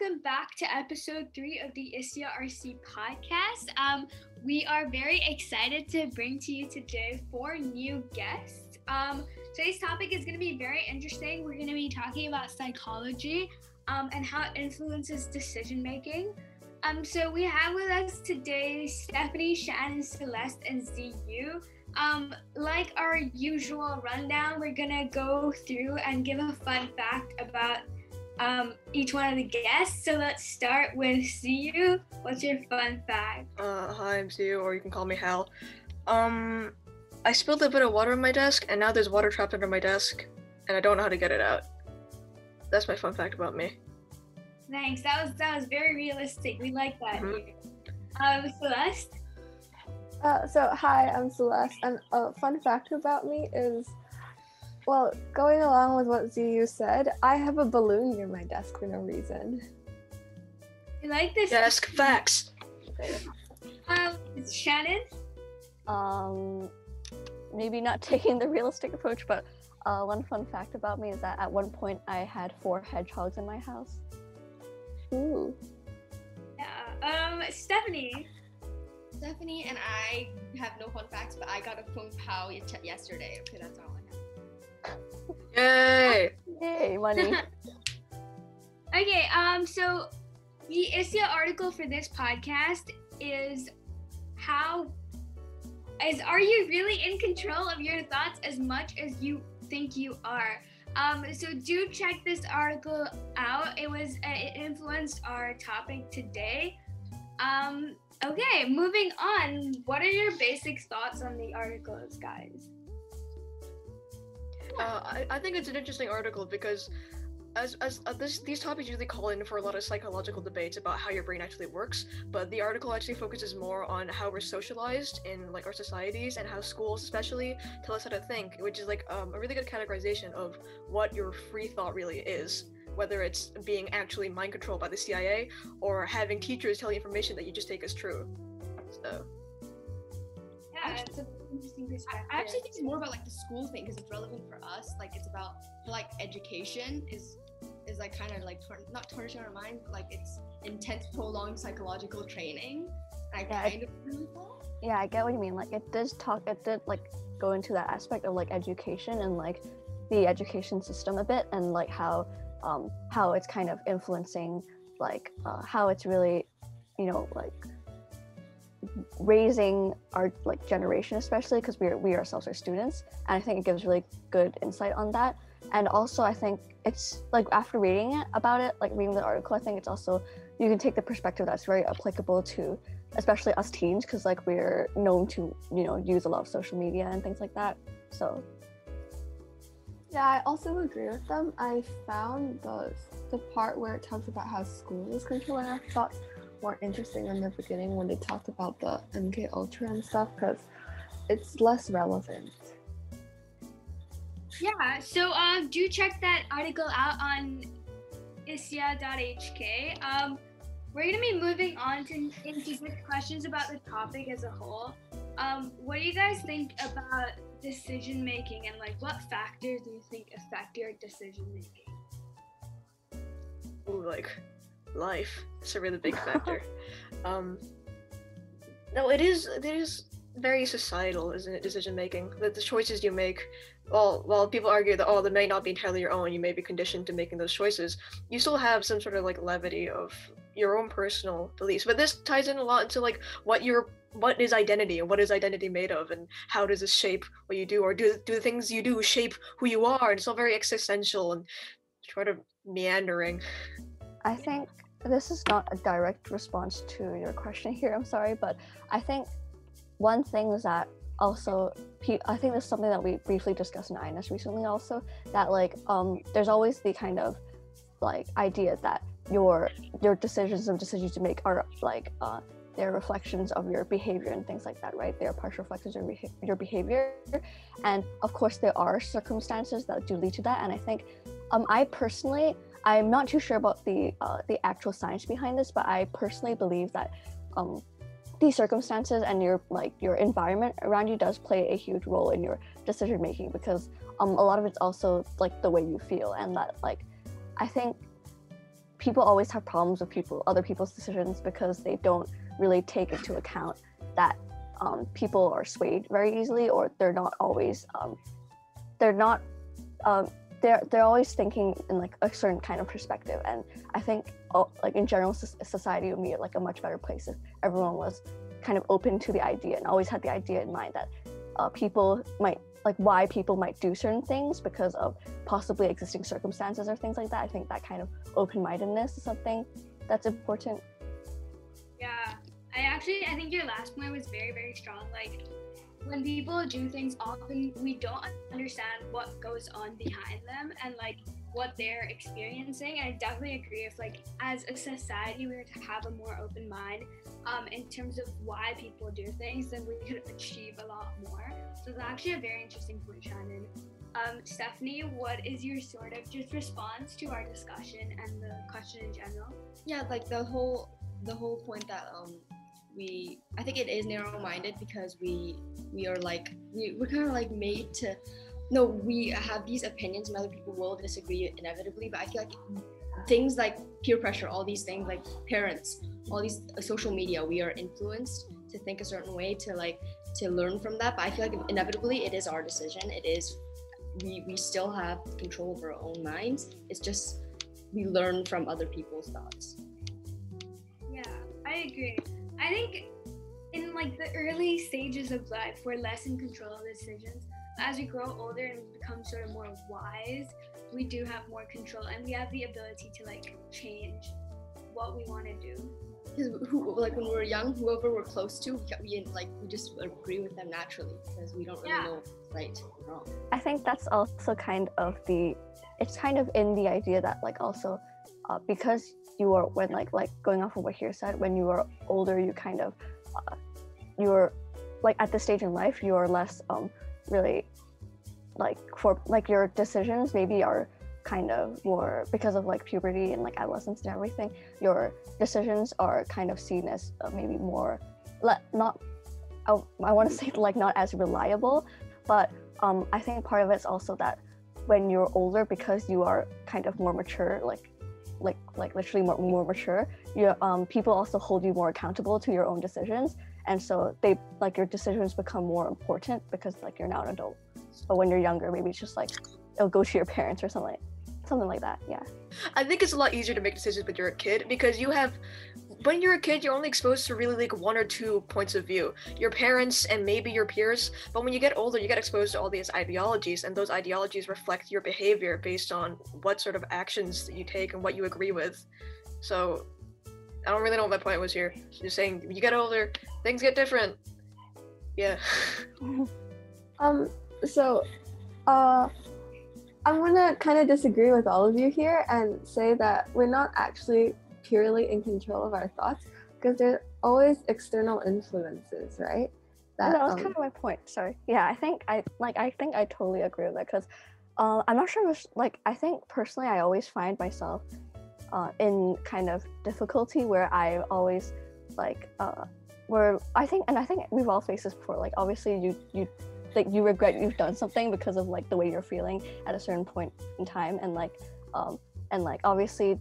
welcome back to episode three of the ISYA RC podcast. Um, we are very excited to bring to you today four new guests. Um, today's topic is going to be very interesting. We're going to be talking about psychology um, and how it influences decision making. Um, so we have with us today Stephanie, Shannon, Celeste, and ZU. Um, like our usual rundown, we're gonna go through and give a fun fact about um, each one of the guests. So let's start with ZU. What's your fun fact? Uh, hi, I'm ZU, or you can call me Hal. Um, I spilled a bit of water on my desk, and now there's water trapped under my desk, and I don't know how to get it out. That's my fun fact about me. Thanks. That was that was very realistic. We like that. Mhm. Um, Celeste. Uh, so hi, I'm Celeste, and a fun fact about me is, well, going along with what ZU said, I have a balloon near my desk for no reason. You like this. Desk facts. Um, Shannon. um, maybe not taking the realistic approach, but uh, one fun fact about me is that at one point I had four hedgehogs in my house. Ooh. Yeah. Um, Stephanie. Stephanie and I have no fun facts, but I got a phone pow ye- yesterday. Okay, that's all I have. Yay! Yay, money! Okay. Um. So, the ISYA article for this podcast is how is are you really in control of your thoughts as much as you think you are? Um, so do check this article out. It was uh, it influenced our topic today. Um, okay, moving on. What are your basic thoughts on the articles, guys? Uh, I, I think it's an interesting article because as, as uh, this, these topics usually call in for a lot of psychological debates about how your brain actually works but the article actually focuses more on how we're socialized in like our societies and how schools especially tell us how to think which is like um, a really good categorization of what your free thought really is whether it's being actually mind controlled by the cia or having teachers tell you information that you just take as true. So Yeah, it's an interesting I, perspective. I actually think it's more about like the school thing because it's relevant for us. Like it's about like education is is like kind of like tar- not tarnishing our mind, but like it's intense, prolonged psychological training. I Yeah, I- kind of agree with that. yeah, I get what you mean. Like it does talk, it did like go into that aspect of like education and like the education system a bit, and like how um how it's kind of influencing like uh, how it's really, you know, like raising our like generation especially because we are we ourselves are students and i think it gives really good insight on that and also i think it's like after reading it about it like reading the article i think it's also you can take the perspective that's very applicable to especially us teens because like we're known to you know use a lot of social media and things like that so Yeah, I also agree with them. I found the the part where it talks about how school is controlling our thoughts more interesting in the beginning when they talked about the MK Ultra and stuff because it's less relevant. Yeah, so um, do check that article out on isya.hk. Um, we're gonna be moving on to into questions about the topic as a whole. Um, what do you guys think about decision making and like what factors do you think affect your decision making? Ooh, like life. It's a really big factor. um, no, it is. It is very societal, isn't it? Decision making. The, the choices you make. Well, while people argue that oh, they may not be entirely your own, you may be conditioned to making those choices. You still have some sort of like levity of your own personal beliefs. But this ties in a lot into like what your what is identity and what is identity made of and how does this shape what you do or do do the things you do shape who you are and it's all very existential and sort of meandering I think this is not a direct response to your question here. I'm sorry, but I think one thing is that also I think this is something that we briefly discussed in INS recently also that like um there's always the kind of like idea that your your decisions and decisions you make are like uh they're reflections of your behavior and things like that, right? They're partial reflections of your, your behavior. And of course, there are circumstances that do lead to that. And I think um, I personally, I'm not too sure about the uh, the actual science behind this, but I personally believe that um, these circumstances and your like your environment around you does play a huge role in your decision making because um, a lot of it's also like the way you feel and that like I think people always have problems with people other people's decisions because they don't really take into account that um, people are swayed very easily or they're not always um, they're not um, they're they're always thinking in like a certain kind of perspective and i think oh, like in general society would be like a much better place if everyone was kind of open to the idea and always had the idea in mind that uh, people might like why people might do certain things because of possibly existing circumstances or things like that. I think that kind of open mindedness is something that's important. Yeah, I actually I think your last point was very very strong. Like when people do things, often we don't understand what goes on behind them and like what they're experiencing. I definitely agree if like as a society we were to have a more open mind um, in terms of why people do things, then we could achieve a lot more. So it's actually a very interesting point, Shannon. Um, Stephanie, what is your sort of just response to our discussion and the question in general? Yeah, like the whole the whole point that um we I think it is narrow-minded because we we are like we, we're kind of like made to no we have these opinions and other people will disagree inevitably but I feel like things like peer pressure all these things like parents all these uh, social media we are influenced to think a certain way to like to learn from that but i feel like inevitably it is our decision. It is we we still have control of our own minds. It's just we learn from other people's thoughts. Yeah i agree i think in like the early stages of life we're less in control of decisions. As we grow older and become sort of more wise we do have more control and we have the ability to like change what we want to do. Because who like when we were young whoever we're close to we like we just agree with them naturally because we don't really yeah. know right or wrong i think that's also kind of the it's kind of in the idea that like also uh, because you are when like like going off of what here said when you are older you kind of uh, you're like at this stage in life you are less um really like for like your decisions maybe are kind of more because of like puberty and like adolescence and everything your decisions are kind of seen as uh, maybe more not i, I want to say like not as reliable but um, i think part of it's also that when you're older because you are kind of more mature like like like literally more, more mature you um people also hold you more accountable to your own decisions. And so they like your decisions become more important because like you're now an adult. But when you're younger maybe it's just like it'll go to your parents or something something like that yeah. I think it's a lot easier to make decisions when you're a kid because you have when you're a kid you're only exposed to really like one or two points of view your parents and maybe your peers but when you get older you get exposed to all these ideologies and those ideologies reflect your behavior based on what sort of actions that you take and what you agree with. So i don't really know what my point was here. Just saying you get older things get different. Yeah. Um so uh I'm gonna kind of disagree with all of you here and say that we're not actually purely in control of our thoughts because there's always external influences, right? That, that was um, kind of my point. Sorry. Yeah, I think I like. I think I totally agree with that because uh, I'm not sure. If, like, I think personally, I always find myself uh, in kind of difficulty where I always like uh, where I think, and I think we've all faced this before. Like, obviously, you you like you regret you've done something because of like the way you're feeling at a certain point in time and like um and like obviously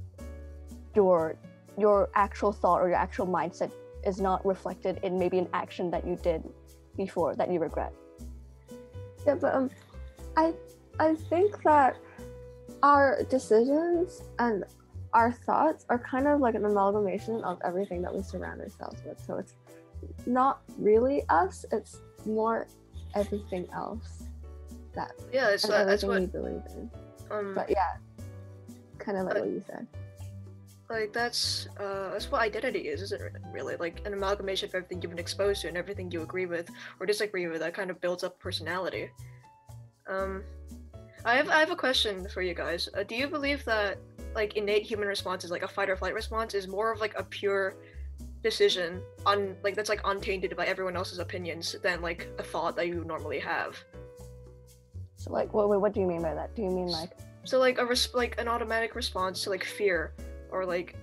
your your actual thought or your actual mindset is not reflected in maybe an action that you did before that you regret. Yeah but um i i think that our decisions and our thoughts are kind of like an amalgamation of everything that we surround ourselves with. So it's not really us it's more everything else that yeah it's uh, that's what we believe in. um, but yeah kind of like uh, what you said like that's uh that's what identity is isn't it really like an amalgamation of everything you've been exposed to and everything you agree with or disagree with that kind of builds up personality um i have i have a question for you guys uh, do you believe that like innate human responses like a fight or flight response is more of like a pure decision on like that's like untainted by everyone else's opinions than like a thought that you normally have. So like what what do you mean by that? Do you mean like so like a res- like an automatic response to like fear or like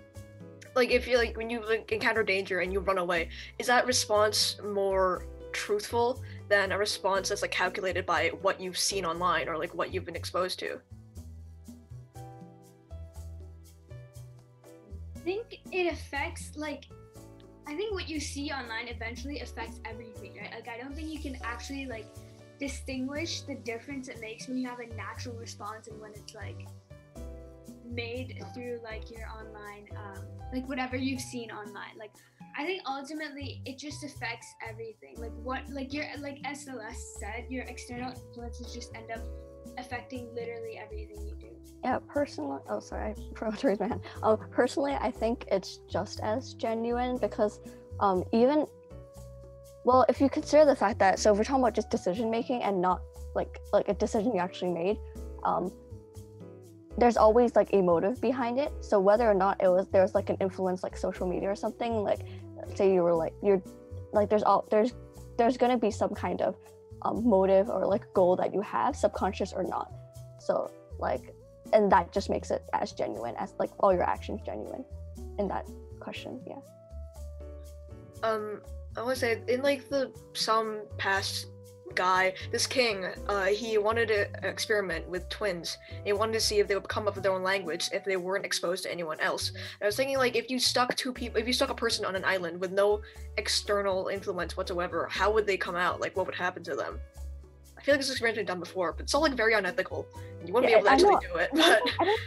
like if you like when you like encounter danger and you run away, is that response more truthful than a response that's like calculated by what you've seen online or like what you've been exposed to? I think it affects like I think what you see online eventually affects everything, right? Like I don't think you can actually like distinguish the difference it makes when you have a natural response and when it's like made through like your online um like whatever you've seen online. Like I think ultimately it just affects everything. Like what like your like as said, your external influences just end up affecting literally everything you do. Yeah, personally, oh sorry, I forgot to raise my hand. Um, personally, I think it's just as genuine because, um, even, well, if you consider the fact that so if we're talking about just decision making and not like like a decision you actually made, um, there's always like a motive behind it. So whether or not it was there's like an influence like social media or something, like say you were like you're like there's all there's there's gonna be some kind of um, motive or like goal that you have, subconscious or not. So like and that just makes it as genuine as like all your actions genuine in that question yeah um i would say in like the some past guy this king uh he wanted to experiment with twins. He wanted to see if they would come up with their own language if they weren't exposed to anyone else. And i was thinking like if you stuck two people if you stuck a person on an island with no external influence whatsoever how would they come out? Like what would happen to them? I feel like this experience been done before but it's all like very unethical. You wouldn't Yeah, be able to actually do it but I don't-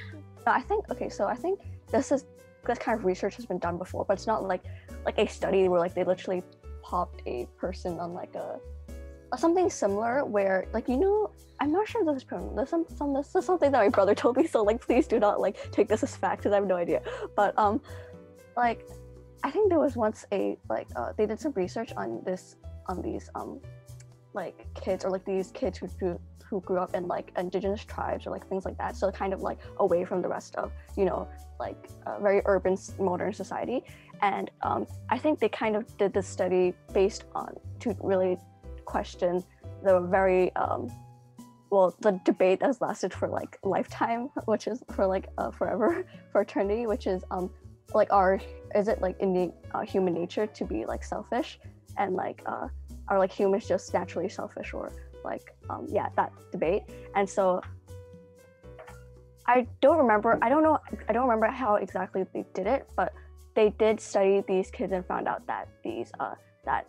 no, I think okay so i think this is this kind of research has been done before but it's not like like a study where like they literally popped a person on like a something similar where like you know i'm not sure this is this, some, this is something that my brother told me so like please do not like take this as fact because i have no idea. But um like i think there was once a like uh, they did some research on this on these um like kids or like these kids who grew who grew up in like indigenous tribes or like things like that so kind of like away from the rest of you know like a very urban modern society. And um, i think they kind of did this study based on to really question the very um, well the debate that has lasted for like lifetime which is for like uh, forever for eternity which is um like our is it like innate uh, human nature to be like selfish? And like uh are like humans just naturally selfish or like um yeah that debate. And so i don't remember i don't know i don't remember how exactly they did it but they did study these kids and found out that these uh that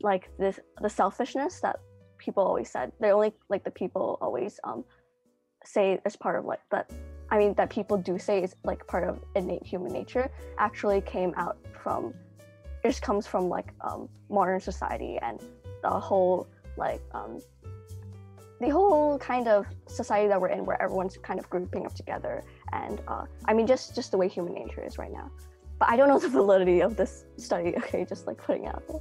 like this the selfishness that people always said. They only like the people always um say as part of like that i mean that people do say is like part of innate human nature actually came out from it just comes from like um modern society and the whole like um the whole kind of society that we're in where everyone's kind of grouping up together and uh, i mean just just the way human nature is right now. But i don't know the validity of this study. Okay just like putting it out there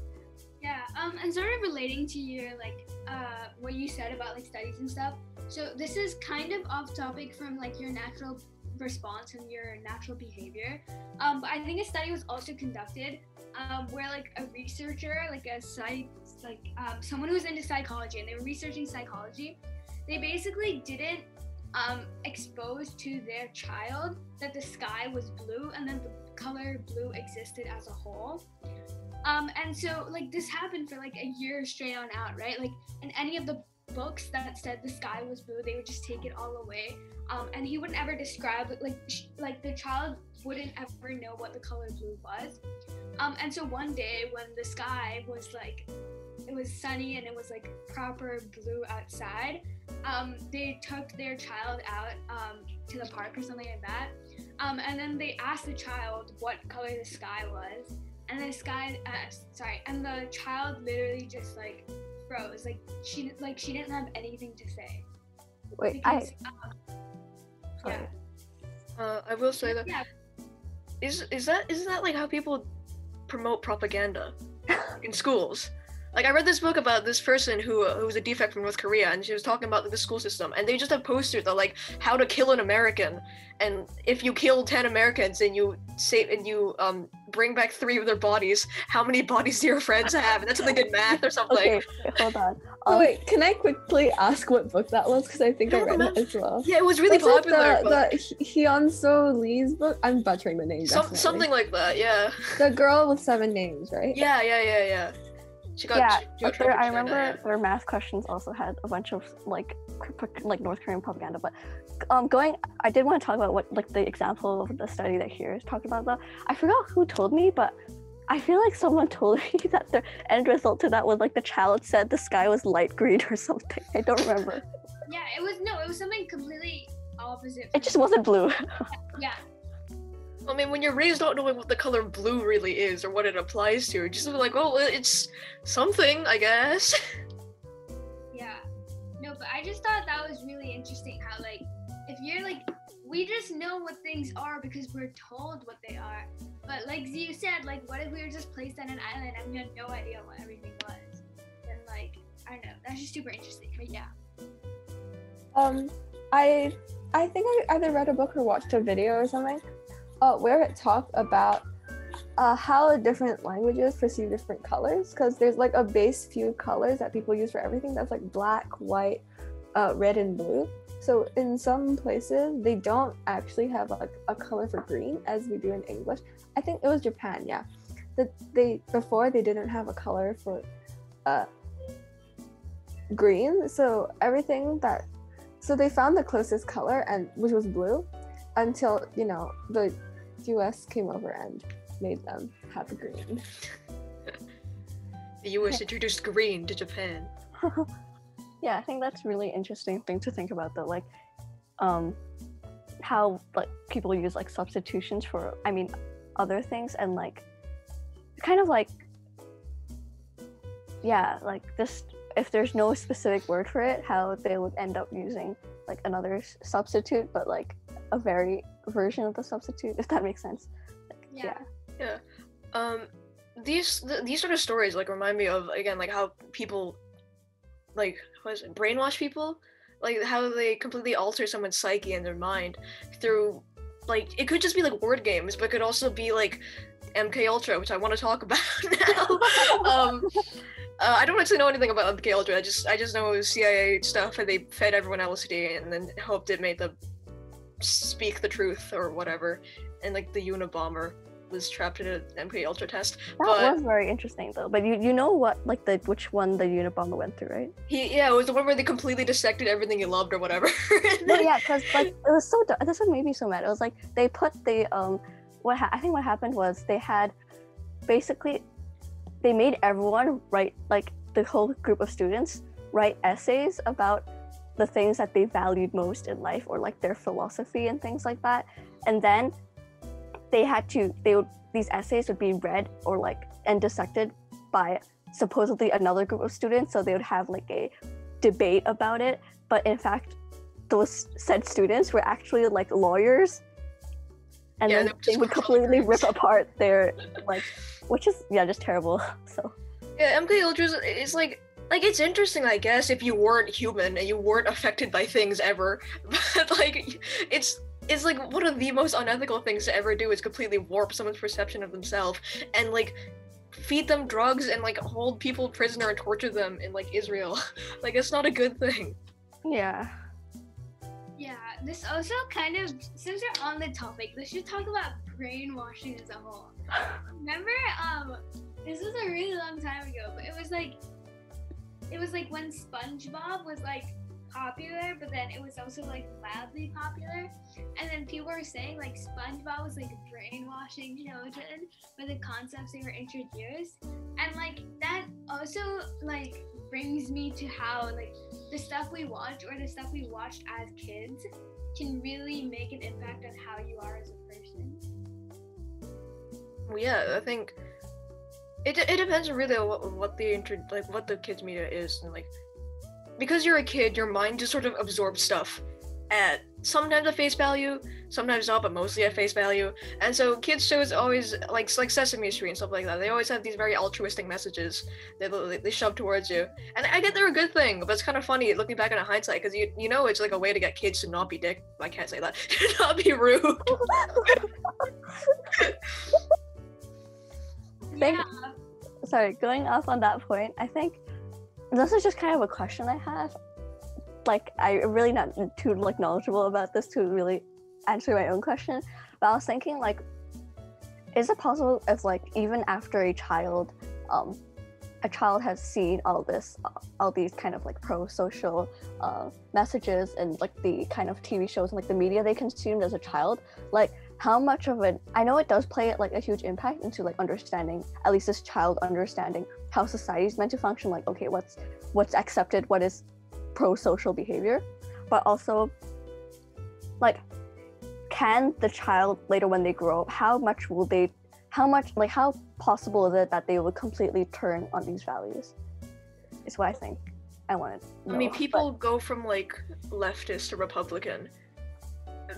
um, and sort of relating to your like uh what you said about like studies and stuff. So this is kind of off topic from like your natural response and your natural behavior. Um, but I think a study was also conducted um, where like a researcher, like a psych, like um, someone who was into psychology, and they were researching psychology. They basically didn't um, expose to their child that the sky was blue and then the color blue existed as a whole. Um, and so like this happened for like a year straight on out, right? Like in any of the books that said the sky was blue, they would just take it all away. Um, and he wouldn't ever describe like sh- like the child wouldn't ever know what the color blue was. Um, and so one day when the sky was like it was sunny and it was like proper blue outside, um, they took their child out um, to the park or something like that. Um, and then they asked the child what color the sky was, and the sky, uh, sorry, and the child literally just like froze, like she like she didn't have anything to say. wait i Because, um, sorry. yeah, uh, i will say that yeah, is is that isn't that like how people promote propaganda in schools like i read this book about this person who who was a defect from north korea and she was talking about the school system and they just have posters that like how to kill an american and if you kill 10 americans and you save and you um bring back three of their bodies how many bodies do your friends have and that's how they did math or something okay hold on Oh, Um, wait, can I quickly ask what book that was? Because I think I don't read it as well. yeah it was really Was popular the, the Hyeonseo Lee's book? I'm butchering the name. some, something like that yeah The girl with seven names, right? yeah yeah yeah yeah She got yeah, she got but trapped their, in I China, remember yeah. their math questions also had a bunch of like like North Korean propaganda. But um, going, I did want to talk about what like the example of the study that here is talked about. Though I forgot who told me, but I feel like someone told me that the end result to that was like the child said the sky was light green or something. I don't remember. Yeah, it was no, it was something completely opposite. It just wasn't blue. yeah, I mean, when you're raised not knowing what the color blue really is or what it applies to, you're just like, well, it's something, I guess. yeah. No, but I just thought that was really interesting how like if you're like we just know what things are because we're told what they are. But like you said, like what if we were just placed on an island and we had no idea what everything was? Then like I don't know, that's just super interesting. But yeah. Um, I I think I either read a book or watched a video or something, uh, where it talked about uh, how different languages perceive different colors. Because there's like a base few colors that people use for everything. That's like black, white, uh, red, and blue. So in some places they don't actually have like a color for green as we do in English. I think it was Japan, yeah. That they before they didn't have a color for uh, green. So everything that so they found the closest color and which was blue until you know the us came over and made them have green The U.S. introduced green to Japan. yeah, I think that's really interesting thing to think about though. Like, um, how like people use like substitutions for I mean other things and like kind of like yeah like this if there's no specific word for it how they would end up using like another substitute but like a very version of the substitute if that makes sense Like, Yeah. Um, these th- these sort of stories like remind me of again like how people, like what is it, brainwash people, like how they completely alter someone's psyche and their mind through, like it could just be like word games, but it could also be like MK Ultra, which I want to talk about now. um, uh, I don't actually know anything about MK Ultra. I just I just know it was CIA stuff, and they fed everyone LSD and then hoped it made them speak the truth or whatever. And like the Unabomber was trapped in an MK Ultra test. that But- was very interesting though but you you know what like the which one the Unabomber went through right He yeah, it was the one where they completely dissected everything he loved or whatever. No, yeah, because like it was so. This one made me so mad. It was like they put the um, what ha- I think what happened was they had basically they made everyone write like the whole group of students write essays about the things that they valued most in life or like their philosophy and things like that, and then they had to they would these essays would be read or like and dissected by supposedly another group of students so they would have like a debate about it. But in fact those said students were actually like lawyers. And Yeah, then they would completely rip apart their like which is yeah just terrible so. Yeah, MK Ultra is it's like like it's interesting, I guess, if you weren't human and you weren't affected by things ever. But like, it's it's like one of the most unethical things to ever do is completely warp someone's perception of themselves and like feed them drugs and like hold people prisoner and torture them in like Israel. like it's not a good thing. yeah Yeah, this also kind of since we're on the topic, let's just talk about brainwashing as a whole. Remember, um, this was a really long time ago, but it was like, it was like when SpongeBob was like popular, but then it was also like wildly popular, and then people were saying like SpongeBob was like brainwashing children with the concepts they were introduced, and like that also like brings me to how like the stuff we watch or the stuff we watched as kids can really make an impact on how you are as a person. Well, yeah, I think it it depends really on what, what the intro like what the kids media is and like because you're a kid, your mind just sort of absorbs stuff at sometimes at face value, sometimes not, but mostly at face value. And so kids shows always like like Sesame Street and stuff like that. They always have these very altruistic messages that they, they shove towards you. And I get they're a good thing, but it's kind of funny looking back on hindsight because you you know it's like a way to get kids to not be dick. I can't say that to not be rude. Thank- yeah, sorry going off on that point i think this is just kind of a question i have. Like i'm really not too like knowledgeable about this to really answer my own question but i was thinking like is it possible if like even after a child um a child has seen all this uh, all these kind of like pro-social uh, messages and like the kind of tv shows and like the media they consumed as a child like how much of it i know it does play like a huge impact into like understanding at least this child understanding how society is meant to function like okay what's what's accepted what is pro-social behavior but also like can the child later when they grow up how much will they how much like how possible is it that they would completely turn on these values? Is what i think i wanted I mean, people go from like leftist to Republican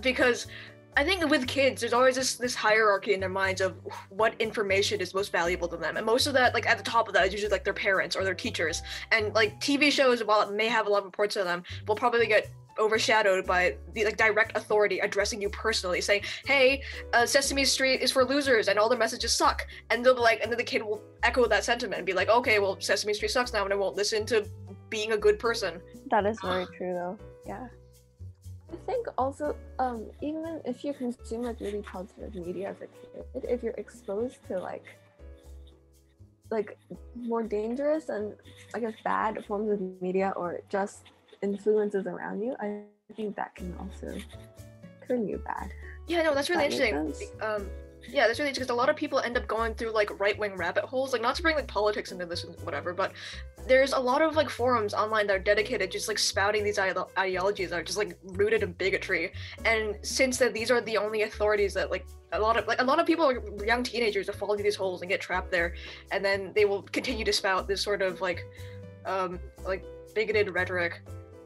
because I think with kids, there's always this this hierarchy in their minds of what information is most valuable to them, and most of that, like at the top of that, is usually like their parents or their teachers. And like TV shows, while it may have a lot of importance to them, will probably get overshadowed by the like direct authority addressing you personally, saying, "Hey, uh, Sesame Street is for losers, and all the messages suck." And they'll be like, and then the kid will echo that sentiment and be like, "Okay, well, Sesame Street sucks now, and I won't listen to being a good person." that is very true though yeah I think also, um, even if you consume like really positive media as a kid, if you're exposed to like like more dangerous and I guess bad forms of media or just influences around you, I think that can also turn you bad. Yeah, no, that's really That interesting. Um, yeah, that's really because a lot of people end up going through like right wing rabbit holes. Like, not to bring like politics into this and whatever, but there's a lot of like forums online that are dedicated just like spouting these ide- ideologies that are just like rooted in bigotry. And since that these are the only authorities that like a lot of like a lot of people, young teenagers, that fall into these holes and get trapped there, and then they will continue to spout this sort of like, um, like bigoted rhetoric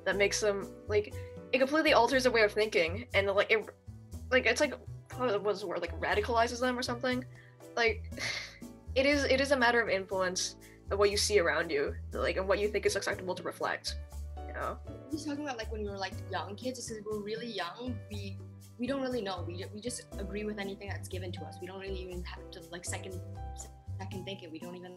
that makes them like it completely alters their way of thinking and like it like it's like what was the word like radicalizes them or something like it is it is a matter of influence of what you see around you like and what you think is acceptable to reflect you know Just talking about like when we were like young kids, just because we're really young, we we don't really know. We, we just agree with anything that's given to us. We don't really even have to like second second think it. We don't even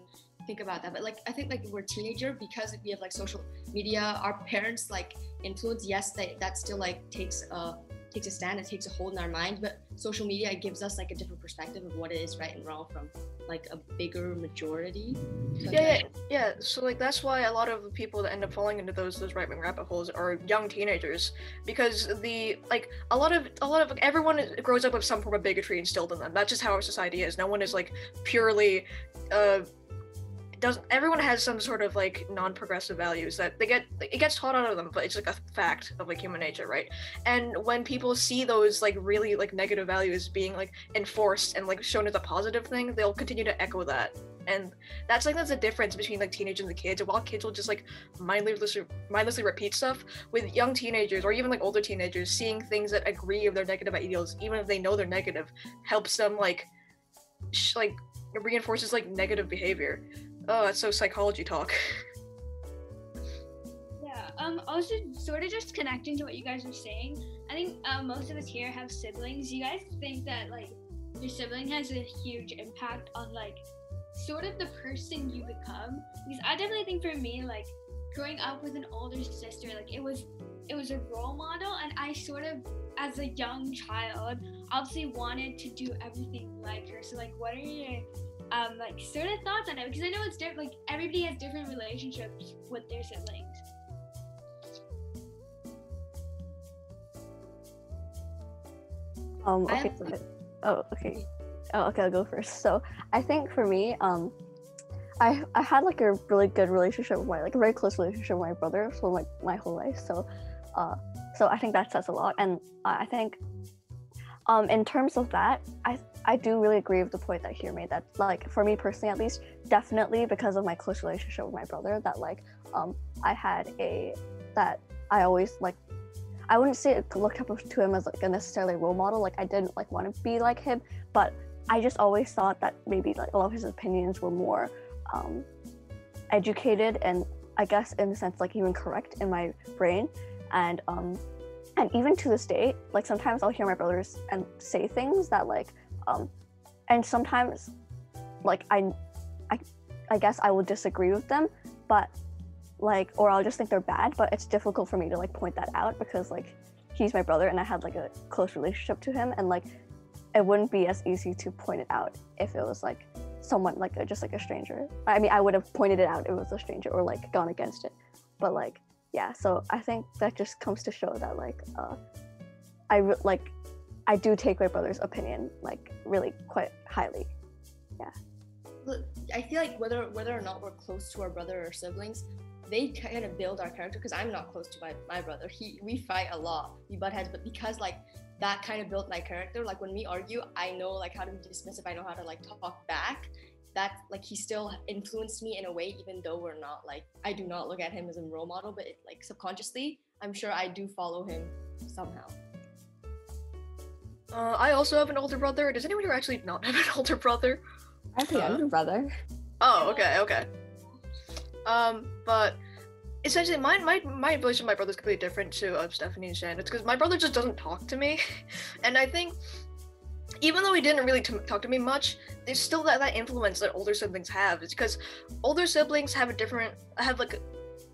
think about that. But like I think like we're teenager because we have like social media. Our parents like influence. Yes, that that still like takes a takes a stand. It takes a hold in our mind. But social media gives us like a different perspective of what it is right and wrong from like a bigger majority. So yeah, yeah, yeah. So like that's why a lot of the people that end up falling into those those right wing rabbit holes are young teenagers because the like a lot of a lot of everyone grows up with some form of bigotry instilled in them. That's just how our society is. No one is like purely uh doesn't everyone has some sort of like non-progressive values that they get it gets taught out of them but it's like a fact of like human nature right? And when people see those like really like negative values being like enforced and like shown as a positive thing they'll continue to echo that. And that's like that's the difference between like teenagers and kids. And while kids will just like mindlessly mindlessly repeat stuff with young teenagers or even like older teenagers seeing things that agree with their negative ideals even if they know they're negative helps them like sh- like reinforces like negative behavior oh that's so psychology talk Yeah. Um. Also, sort of just connecting to what you guys were saying. I think um, most of us here have siblings. You guys think that like your sibling has a huge impact on like sort of the person you become? Because I definitely think for me, like growing up with an older sister, like it was it was a role model, and I sort of as a young child obviously wanted to do everything like her. So like, what are your um like sort of thoughts on it? Because I know it's different. Like everybody has different relationships with their siblings. Um, okay. have- oh, okay. Oh, okay. I'll go first. So I think for me, um, I I had like a really good relationship with my like a very close relationship with my brother for like my whole life. So, uh, so I think that says a lot. And I I think, um, in terms of that, I I do really agree with the point that here made. That like for me personally, at least, definitely because of my close relationship with my brother, that like um I had a that I always like I wouldn't say it looked up to him as like a necessarily role model. Like I didn't like want to be like him, but I just always thought that maybe like a lot of his opinions were more um, educated and I guess in a sense like even correct in my brain. And um, and even to this day, like sometimes I'll hear my brothers and say things that like um, and sometimes like I I I guess I will disagree with them, but like or I'll just think they're bad, but it's difficult for me to like point that out because like he's my brother and I had like a close relationship to him and like it wouldn't be as easy to point it out if it was like someone like a, just like a stranger. I mean, I would have pointed it out if it was a stranger or like gone against it, but like yeah. So I think that just comes to show that like uh, I re- like I do take my brother's opinion like really quite highly. Yeah. I feel like whether whether or not we're close to our brother or siblings, they kind of build our character. Because I'm not close to my, my brother. He we fight a lot, we butt heads, but because like that kind of built my character. Like when we argue, I know like how to be dismissive. I know how to like talk back. That like he still influenced me in a way, even though we're not like I do not look at him as a role model, but it, like subconsciously, I'm sure I do follow him somehow. Uh, I also have an older brother. Does anyone here actually not have an older brother? I have a Uh, younger brother. Oh, okay, okay. Um, but essentially, my my my relationship with my brother is completely different to uh, Stephanie and Shan. It's because my brother just doesn't talk to me, and I think even though he didn't really t- talk to me much, there's still that, that influence that older siblings have. It's because older siblings have a different have like.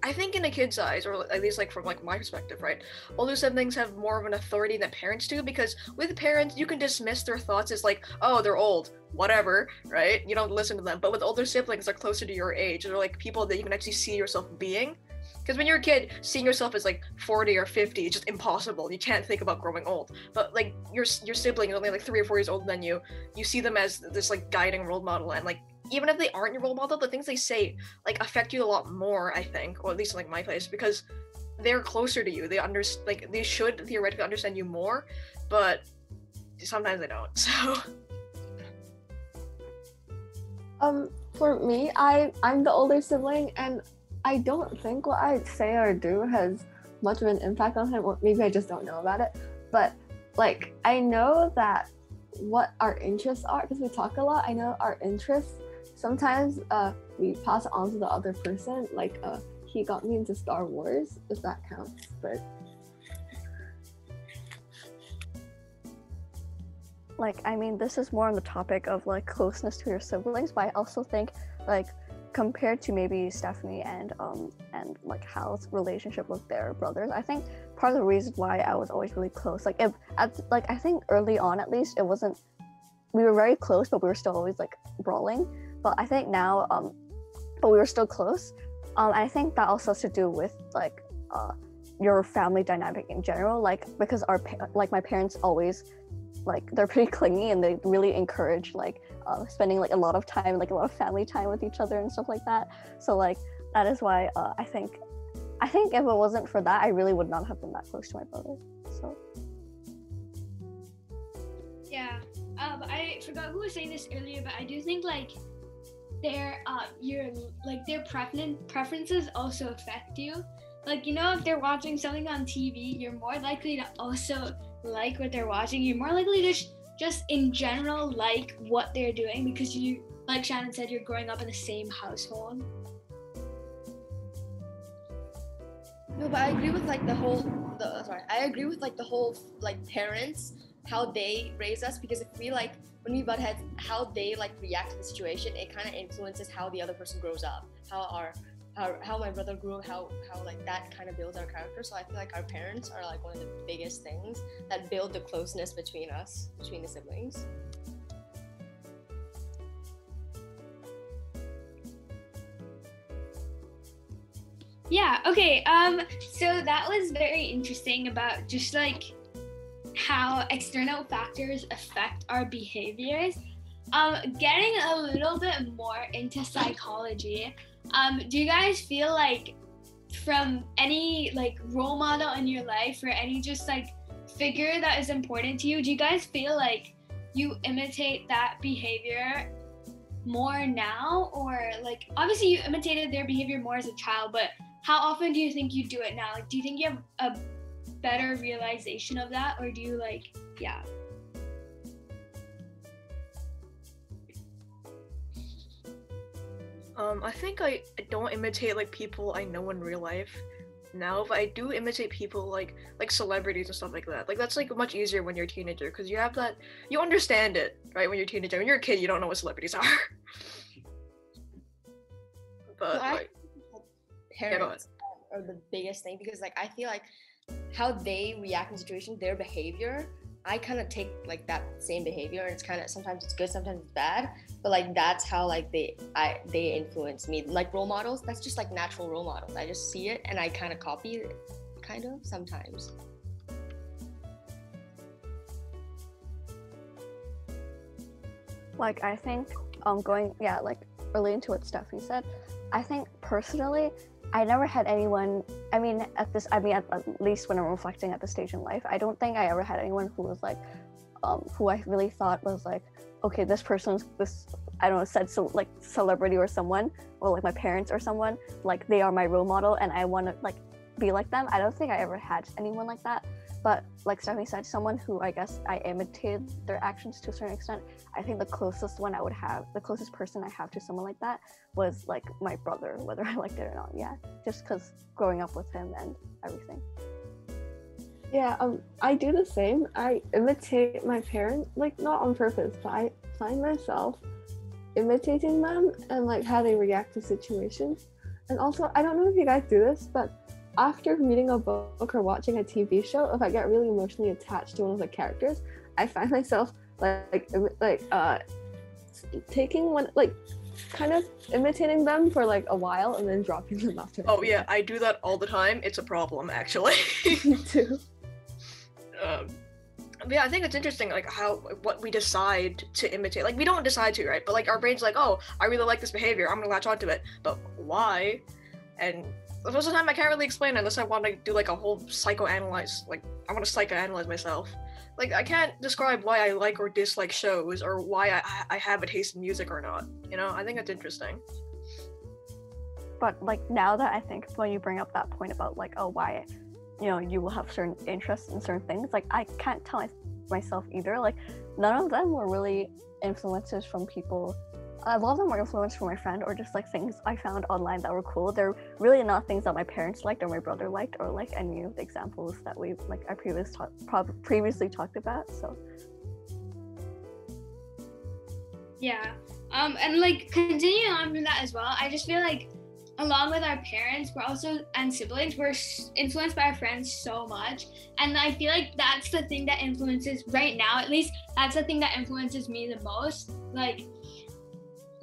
I think in a kid's eyes, or at least like from like my perspective, right? Older siblings have more of an authority than parents do because with parents you can dismiss their thoughts as like, oh, they're old, whatever, right? You don't listen to them. But with older siblings, they're closer to your age. They're like people that you can actually see yourself being. Because when you're a kid, seeing yourself as like 40 or 50 is just impossible. You can't think about growing old. But like your your sibling is only like three or four years older than you. You see them as this like guiding role model, and like even if they aren't your role model, the things they say like affect you a lot more. I think, or at least in, like my place, because they're closer to you. They under like they should theoretically understand you more, but sometimes they don't. So. Um, for me, I I'm the older sibling, and I don't think what I say or do has much of an impact on him, or maybe I just don't know about it. But like, I know that what our interests are because we talk a lot. I know our interests. Sometimes uh, we pass on to the other person. Like, uh, he got me into Star Wars, if that counts. But like i mean this is more on the topic of like closeness to your siblings but i also think like compared to maybe stephanie and um and like hal's relationship with their brothers i think part of the reason why i was always really close like if at like i think early on at least it wasn't we were very close but we were still always like brawling but i think now um but we were still close um i think that also has to do with like uh your family dynamic in general like because our pa- like my parents always like they're pretty clingy and they really encourage like uh, spending like a lot of time like a lot of family time with each other and stuff like that so like that is why uh, i think i think if it wasn't for that i really would not have been that close to my brother so Yeah. Um, I forgot who was saying this earlier, but I do think like their uh your like their preference preferences also affect you. Like you know, if they're watching something on TV, you're more likely to also like what they're watching. You're more likely to sh- just in general like what they're doing because you, like Shannon said, you're growing up in the same household. No, but I agree with like the whole. The sorry, I agree with like the whole like parents how they raise us because if we like when we butt heads, how they like react to the situation, it kind of influences how the other person grows up, how our how, how my brother grew how how like that kind of builds our character. So I feel like our parents are like one of the biggest things that build the closeness between us, between the siblings. Yeah, okay. Um so that was very interesting about just like how external factors affect our behaviors. Um getting a little bit more into psychology. Um do you guys feel like from any like role model in your life or any just like figure that is important to you, do you guys feel like you imitate that behavior more now or like obviously you imitated their behavior more as a child, but how often do you think you do it now? Like, do you think you have a better realization of that, or do you like, yeah? Um, I think I, I don't imitate like people I know in real life now, but I do imitate people like like celebrities and stuff like that. Like that's like much easier when you're a teenager because you have that you understand it right when you're a teenager. When you're a kid, you don't know what celebrities are. but So I- like, go parents are the biggest thing because like I feel like how they react in situations, their behavior I kind of take like that same behavior, and it's kind of sometimes it's good, sometimes it's bad. But like that's how like they I they influence me. Like role models, that's just like natural role models. I just see it and I kind of copy it, kind of sometimes. like I think um going yeah like relating to what Stephanie said, I think personally I never had anyone. I mean, at this, I mean, at, at, least when I'm reflecting at the stage in life, I don't think I ever had anyone who was like, um, who I really thought was like, okay, this person's this, I don't know, said so like celebrity or someone, or like my parents or someone, like they are my role model, and I want to like be like them. I don't think I ever had anyone like that. But like Stephanie said, someone who I guess I imitated their actions to a certain extent. I think the closest one I would have, the closest person I have to someone like that was like my brother, whether I liked it or not. Yeah, just because growing up with him and everything. Yeah, um, I do the same. I imitate my parents, like not on purpose, but I find myself imitating them and like how they react to situations. And also, I don't know if you guys do this, but after reading a book or watching a TV show, if I get really emotionally attached to one of the characters, I find myself like like uh taking one like kind of imitating them for like a while and then dropping them after. Oh yeah, I do that all the time. It's a problem actually. Me too. Um, yeah, I think it's interesting, like how what we decide to imitate. Like we don't decide to, right? But like our brain's like, oh, I really like this behavior. I'm gonna latch onto it. But why? And most of the time I can't really explain unless I want to do like a whole psychoanalyze. Like I want to psychoanalyze myself. Like I can't describe why I like or dislike shows or why I I have a taste in music or not. You know, I think it's interesting. But like now that I think when you bring up that point about like oh why, you know you will have certain interests in certain things. Like I can't tell myself either. Like none of them were really influences from people a lot of them were influenced from my friend or just like things I found online that were cool. They're really not things that my parents liked or my brother liked or like any of the examples that we like I previous ta- previously talked about. So yeah, um, and like continuing on from that as well, I just feel like along with our parents, we're also and siblings, we're influenced by our friends so much, and I feel like that's the thing that influences right now. At least that's the thing that influences me the most. Like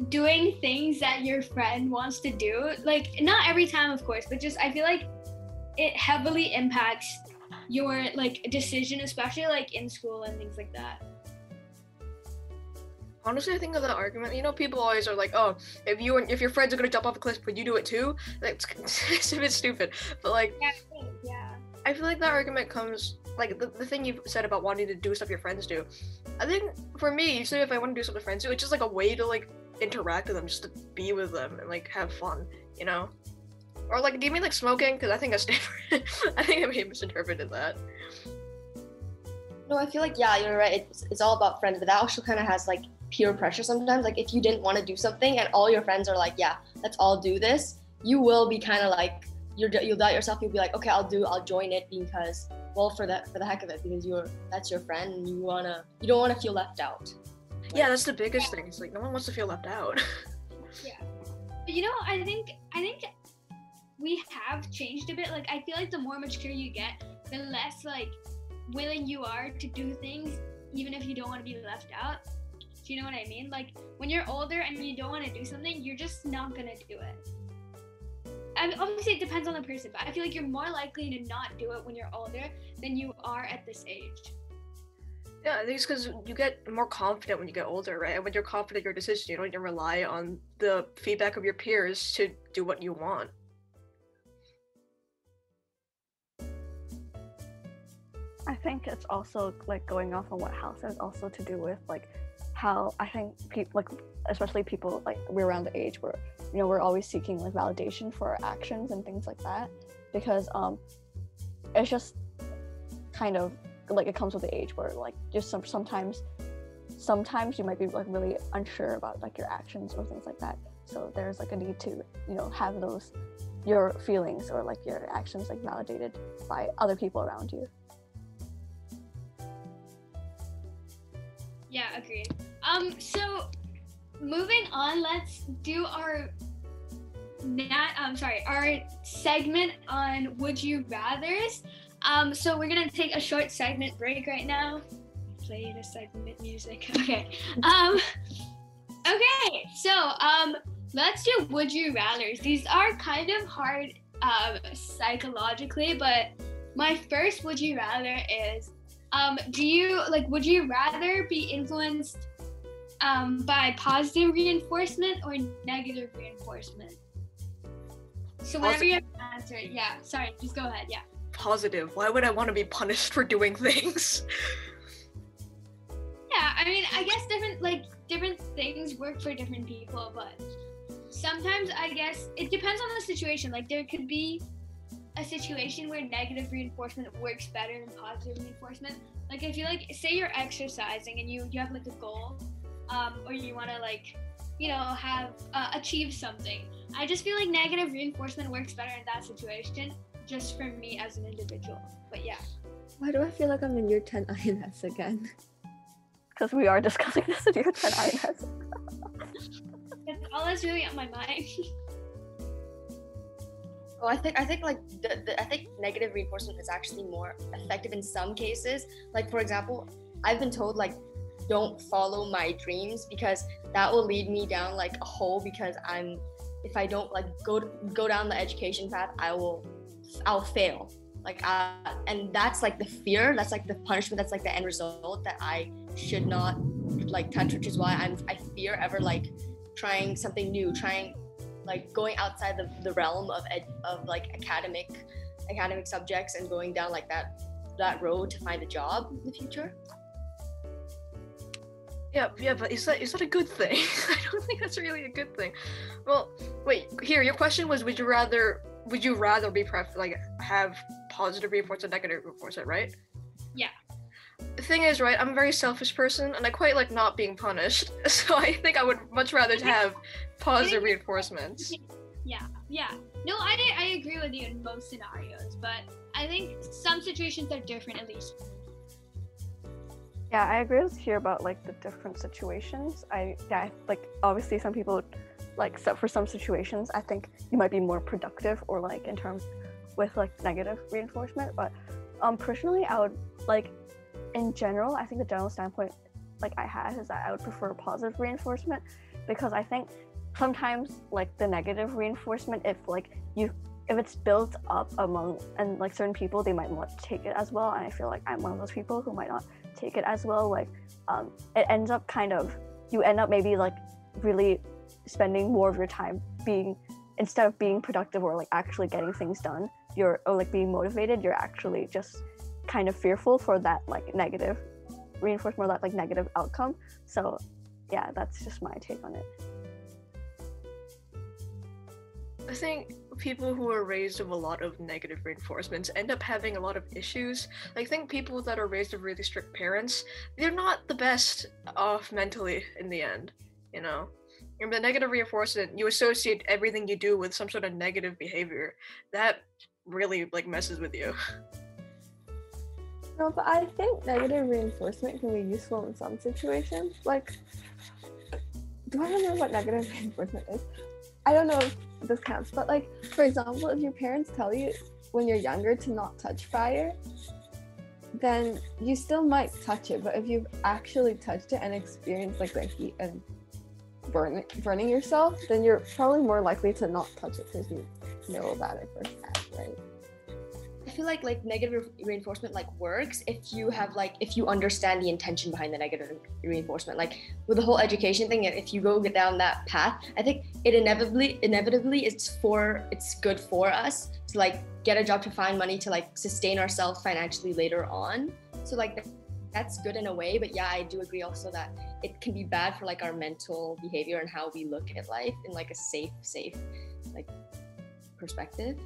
doing things that your friend wants to do like not every time of course but just i feel like it heavily impacts your like decision especially like in school and things like that. Honestly i think of that argument you know people always are like oh if you and if your friends are gonna jump off a cliff would you do it too? That's it's a bit stupid but like yeah, yeah. i feel like that argument comes like the, the thing you've said about wanting to do stuff your friends do. I think for me usually if i want to do something friends do it's just like a way to like interact with them, just to be with them and like have fun, you know? Or like, do you mean like smoking? Because I think I different. I think I may have misinterpreted that. No, I feel like yeah, you're right. It's, it's all about friends, but that also kind of has like peer pressure sometimes. Like if you didn't want to do something and all your friends are like, yeah, let's all do this, you will be kind of like you're you'll doubt yourself. You'll be like, okay, I'll do, I'll join it because well, for that for the heck of it, because you're that's your friend and you wanna you don't want to feel left out yeah, that's the biggest thing. It's like no one wants to feel left out. yeah, but you know, I think I think we have changed a bit. Like I feel like the more mature you get, the less like willing you are to do things, even if you don't want to be left out. Do you know what I mean? Like when you're older and you don't want to do something, you're just not gonna do it. I mean, obviously, it depends on the person, but I feel like you're more likely to not do it when you're older than you are at this age. Yeah, I think it's because you get more confident when you get older, right? And when you're confident in your decision, you don't need to rely on the feedback of your peers to do what you want. I think it's also like going off on what Hal says, also to do with like how I think people, like especially people like we're around the age where you know we're always seeking like validation for our actions and things like that, because um, it's just kind of like it comes with the age where like just some sometimes sometimes you might be like really unsure about like your actions or things like that. So there's like a need to you know have those your feelings or like your actions like validated by other people around you. Yeah agreed um so moving on let's do our Nat, I'm sorry, our segment on would you rather's. Um, so we're gonna take a short segment break right now. play the segment music. Okay. Um. Okay. So um, let's do would you rather's. These are kind of hard um psychologically, but my first would you rather is um, do you like would you rather be influenced um, by positive reinforcement or negative reinforcement? So whenever you have to answer, yeah. Sorry, just go ahead. Yeah. Positive. Why would I want to be punished for doing things? Yeah, I mean, I guess different like different things work for different people, but sometimes I guess it depends on the situation. Like there could be a situation where negative reinforcement works better than positive reinforcement. Like if you like say you're exercising and you you have like a goal, um, or you want to like, you know, have uh, achieve something. I just feel like negative reinforcement works better in that situation, just for me as an individual. But yeah. Why do I feel like I'm in year 10 INS again? Because we are discussing this in year 10 INS. That's all that's really on my mind. Oh, I think I think like the, the I think negative reinforcement is actually more effective in some cases. Like for example, I've been told like don't follow my dreams because that will lead me down like a hole because I'm if I don't like go go down the education path, I will I'll fail. Like I, and that's like the fear, that's like the punishment, that's like the end result that I should not like touch, which is why I'm I fear ever like trying something new, trying like going outside the, the realm of ed, of like academic academic subjects and going down like that that road to find a job in the future. Yeah, yeah, but is that is that a good thing? I don't think that's really a good thing. Well, wait, here your question was would you rather would you rather be pref like have positive reinforcement negative reinforcement, right? Yeah. The thing is, right, I'm a very selfish person and I quite like not being punished. So I think I would much rather have positive reinforcements. Yeah, yeah. No, I I agree with you in most scenarios, but I think some situations are different at least. Yeah, I agree with you about like the different situations. I yeah, like obviously some people like so for some situations I think you might be more productive or like in terms with like negative reinforcement. But um personally I would like in general, I think the general standpoint like I had is that I would prefer positive reinforcement because I think sometimes like the negative reinforcement if like you if it's built up among and like certain people they might not take it as well and i feel like i'm one of those people who might not take it as well like um, it ends up kind of you end up maybe like really spending more of your time being instead of being productive or like actually getting things done you're or like being motivated you're actually just kind of fearful for that like negative reinforcement or that like negative outcome so yeah that's just my take on it I think people who are raised with a lot of negative reinforcements end up having a lot of issues. I think people that are raised with really strict parents, they're not the best off mentally in the end, you know. And the negative reinforcement, you associate everything you do with some sort of negative behavior. That really like messes with you. No, but I think negative reinforcement can be useful in some situations. Like, do I remember what negative reinforcement is? I don't know if this counts, but like, for example, if your parents tell you when you're younger to not touch fire, then you still might touch it. But if you've actually touched it and experienced like the heat and burn, burning yourself, then you're probably more likely to not touch it because you know about it firsthand, right? I feel like like negative reinforcement like works if you have like if you understand the intention behind the negative reinforcement. Like with the whole education thing, if you go get down that path, I think it inevitably inevitably it's for it's good for us to like get a job to find money to like sustain ourselves financially later on. So like that's good in a way, but yeah, I do agree also that it can be bad for like our mental behavior and how we look at life in like a safe, safe like perspective.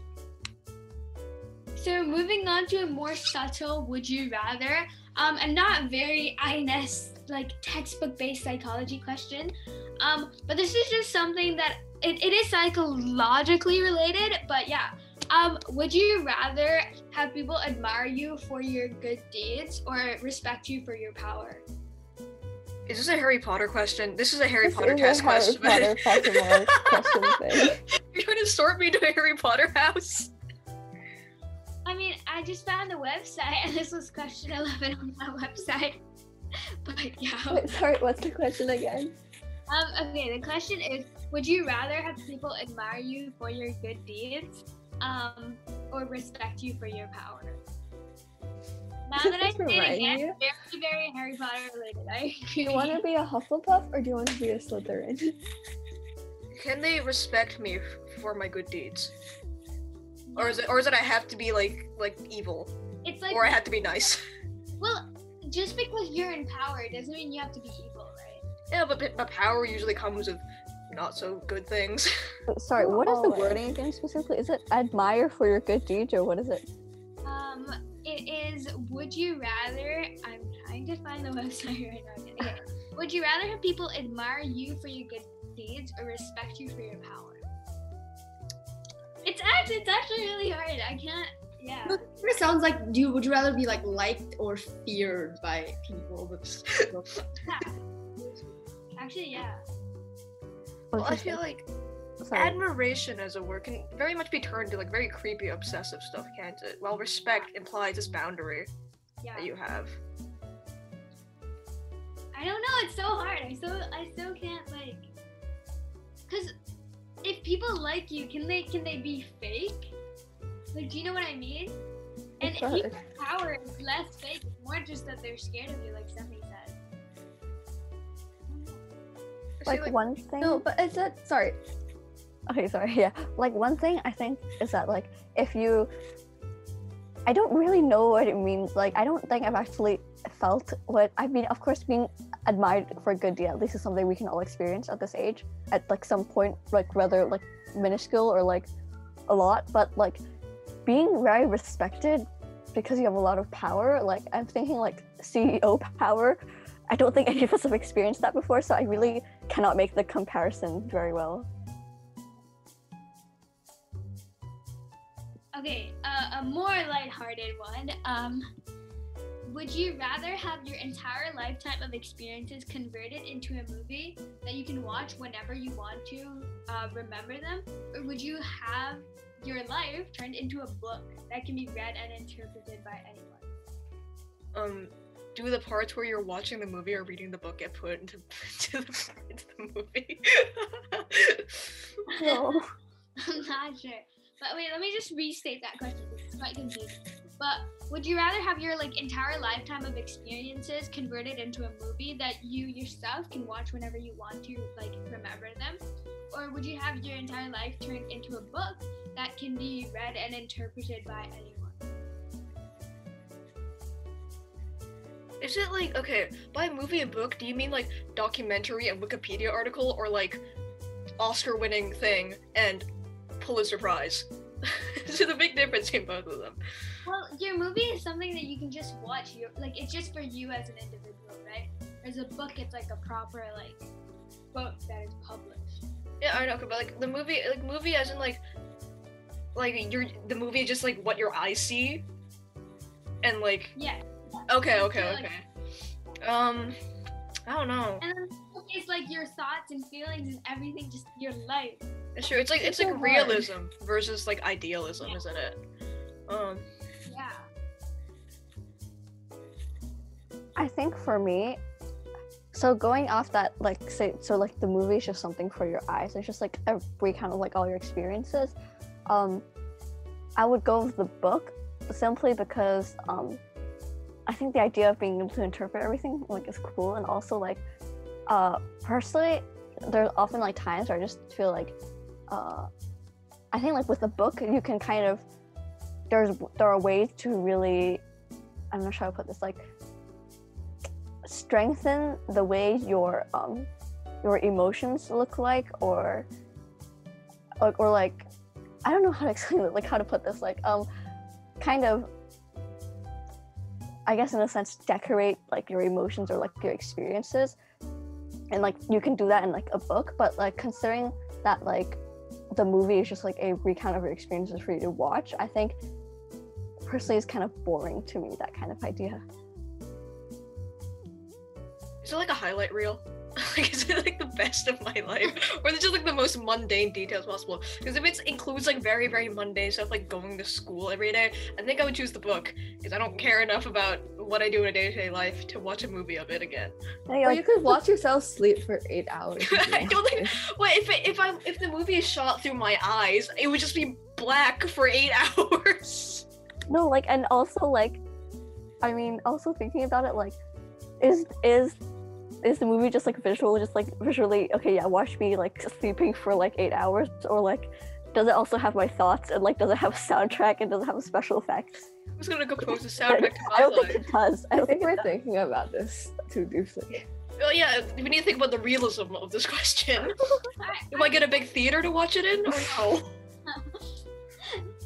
So moving on to a more subtle would you rather, um, and not very INS like textbook based psychology question. Um, but this is just something that it, it is psychologically related, but yeah. Um, would you rather have people admire you for your good deeds or respect you for your power? Is this a Harry Potter question? This is a Harry This Potter is a test Harry question. Potter Pottermore question thing. You're trying to sort me to a Harry Potter house? I mean, I just found the website and this was question 11 on that website. but yeah. Wait, sorry, what's the question again? Um, okay, the question is Would you rather have people admire you for your good deeds um, or respect you for your power? Now that I This say it remind again, you? very, very Harry Potter related. I Do you want to be a Hufflepuff or do you want to be a Slytherin? Can they respect me for my good deeds? Or is it or is it I have to be like like evil? It's like, Or I have to be nice? well, just because you're in power doesn't mean you have to be evil, right? Yeah, but but power usually comes with not so good things. Sorry, what is the wording again specifically? Is it admire for your good deeds or what is it? Um, it is. Would you rather? I'm trying to find the website right now. Okay. Would you rather have people admire you for your good deeds or respect you for your power? It's actually it's actually really hard. I can't. Yeah. But It sounds like do you would you rather be like liked or feared by people? With, Actually, yeah. well, I feel like Sorry. admiration as a word can very much be turned to like very creepy, obsessive stuff, can't it? While respect implies this boundary Yeah. that you have. I don't know. It's so hard. I still I still can't like. Cause if people like you, can they can they be fake? Like, do you know what I mean? And It's if hard. people's power is less fake, it's more just that they're scared of you, like Stephanie said. I like, one thing No, but is it sorry? Okay sorry yeah. Like one thing i think is that like if you i don't really know what it means. Like i don't think i've actually felt what i mean of course being admired for a good deal this is something we can all experience at this age at like some point like whether like minuscule or like a lot but like being very respected because you have a lot of power like i'm thinking like ceo power. I don't think any of us have experienced that before so i really cannot make the comparison very well Okay, uh, a more lighthearted one. Um, would you rather have your entire lifetime of experiences converted into a movie that you can watch whenever you want to uh, remember them, or would you have your life turned into a book that can be read and interpreted by anyone? um do the parts where you're watching the movie or reading the book get put into, into, the, into the movie? no I'm not sure. But wait, let me just restate that question. It's quite confusing. But would you rather have your like entire lifetime of experiences converted into a movie that you yourself can watch whenever you want to like remember them? Or would you have your entire life turned into a book that can be read and interpreted by anyone? Is it like okay, by movie and book, do you mean like documentary and Wikipedia article or like Oscar winning thing and Pulitzer Prize? There's a big difference in both of them. Well, your movie is something that you can just watch. You like it's just for you as an individual, right? As a book, it's like a proper like book that is published. Yeah, I know, but like the movie like movie as in like like you're the movie is just like what your eyes see. And like Yeah. okay, okay, feel like- okay. Um I don't know. And then the book is like your thoughts and feelings and everything, just your life. It's true. It's like it's It's like so hard. realism versus like idealism, isn't it? Um Yeah. I think for me, so going off that, like, say, so like the movie is just something for your eyes. It's just like a recount of like all your experiences. Um, I would go with the book simply because um, I think the idea of being able to interpret everything like is cool, and also like, uh, personally, there's often like times where I just feel like, uh, I think like with the book you can kind of there's there are ways to really, I'm not sure how to put this like strengthen the way your um your emotions look like or or, or like I don't know how to explain it like how to put this like um kind of I guess in a sense decorate like your emotions or like your experiences. And like you can do that in like a book but like considering that like the movie is just like a recount of your experiences for you to watch I think personally is kind of boring to me that kind of idea is it like a highlight reel? Like, is it like the best of my life, or is it just like the most mundane details possible? Because if it includes like very very mundane stuff, like going to school every day, I think I would choose the book because I don't care enough about what I do in a day to day life to watch a movie of it again. And you're Or like, you could watch yourself sleep for eight hours. if I don't think. wanted. Wait, if it, if I if the movie is shot through my eyes, it would just be black for eight hours. no, like, and also like, I mean, also thinking about it, like, is is is the movie just like visual, just like visually? Okay, yeah, watch me like sleeping for like eight hours, or like, does it also have my thoughts and like, does it have a soundtrack and does it have special effects? Who's gonna compose the soundtrack to I don't life? think it does. I I think think we're does. thinking about this too deeply. Well, yeah, we need to think about the realism of this question. Do I get a big theater to watch it in, or no?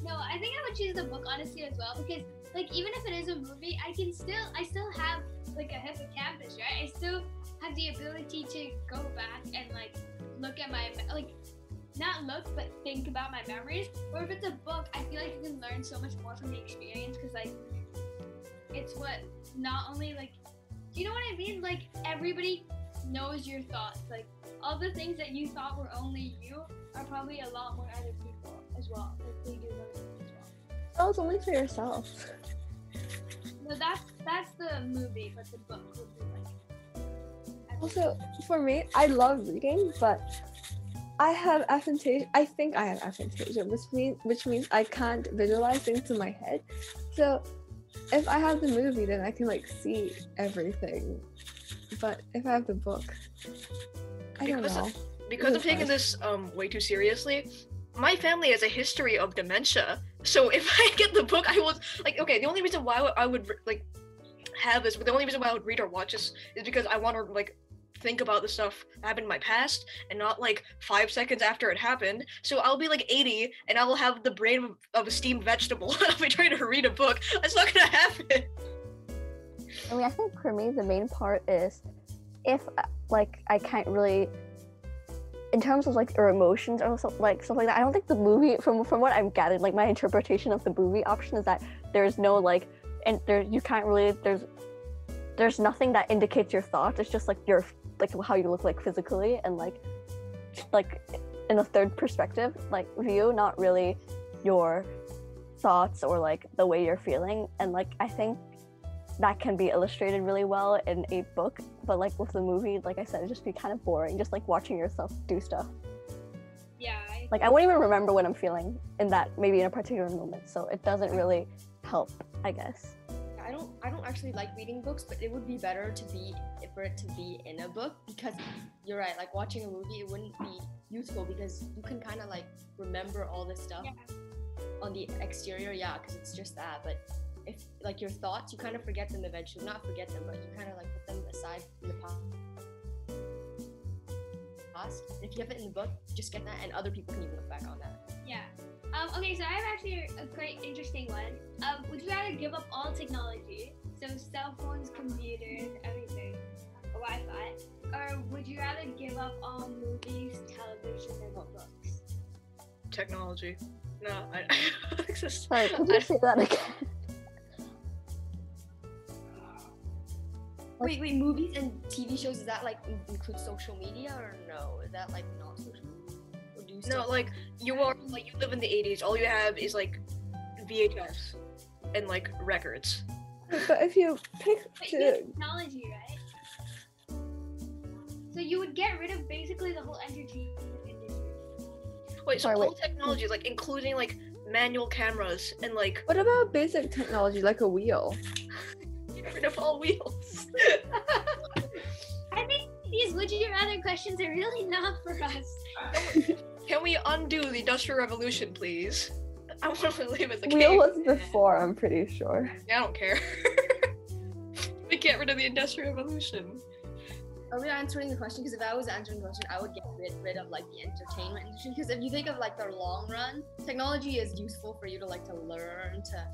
no, I think I would choose the book honestly as well because like even if it is a movie, I can still I still have like a hippocampus, right? I still have the ability to go back and like look at my like not look but think about my memories. Or if it's a book, I feel like you can learn so much more from the experience because like it's what not only like do you know what I mean? Like everybody knows your thoughts. Like all the things that you thought were only you are probably a lot more other people as well. Like they do those as well. That was only for yourself. No, that's that's the movie, but the book Also, for me, I love reading, but I have aphantasia. I think I have aphantasia, which means which means I can't visualize things in my head. So, if I have the movie, then I can like see everything. But if I have the book, I don't Because know. Because I'm taking this um way too seriously, my family has a history of dementia. So if I get the book, I would like. Okay, the only reason why I would- I would like have this, but the only reason why I would read or watch this is because I want to like think about the stuff that happened in my past and not like five seconds after it happened. So I'll be like 80 and I will have the brain of, a steamed vegetable I'll be trying to read a book. That's not gonna happen. I mean, I think for me, the main part is if uh, like I can't really, in terms of like your emotions or like stuff like that. I don't think the movie, from from what I've gathered, like my interpretation of the movie option is that there's no like, and there you can't really there's there's nothing that indicates your thoughts. It's just like your like how you look like physically and like like in a third perspective like view, not really your thoughts or like the way you're feeling. And like I think that can be illustrated really well in a book but like with the movie like i said it'd just be kind of boring just like watching yourself do stuff Yeah. I, like i won't even remember what i'm feeling in that maybe in a particular moment so it doesn't really help i guess I don't I don't actually like reading books, but it would be better to be for it to be in a book because you're right. Like watching a movie, it wouldn't be useful because you can kind of like remember all this stuff Yeah. on the exterior, yeah, because it's just that. But if like your thoughts, you kind of forget them eventually. Not forget them, but you kind of like put them aside in the past. If you have it in the book, just get that, and other people can even look back on that. yeah. Um, okay, so I have actually a quite interesting one. Um, would you rather give up all technology, so cell phones, computers, everything, Wi-Fi, or would you rather give up all movies, television, and books? Technology. No, I, I think sorry could you say that again Wait, wait, movies and TV shows, is that like include social media or no? Is that like not social media? Or do you still No, like you are like you live in the 80s. All you have is like VHS and like records. But if you pick But to get technology, right? So you would get rid of basically the whole entertainment industry. Wait, so Sorry, all wait. technology, like including like manual cameras and like what about basic technology like a wheel? get rid of all wheels. I think these would you rather questions are really not for us. Can we undo the Industrial Revolution, please? I want to live as a Wheel king. was before, I'm pretty sure. Yeah, I don't care. we get rid of the Industrial Revolution. Are we answering the question? Because if I was answering the question, I would get rid, rid of like the entertainment industry. Because if you think of like the long run, technology is useful for you to like to learn, to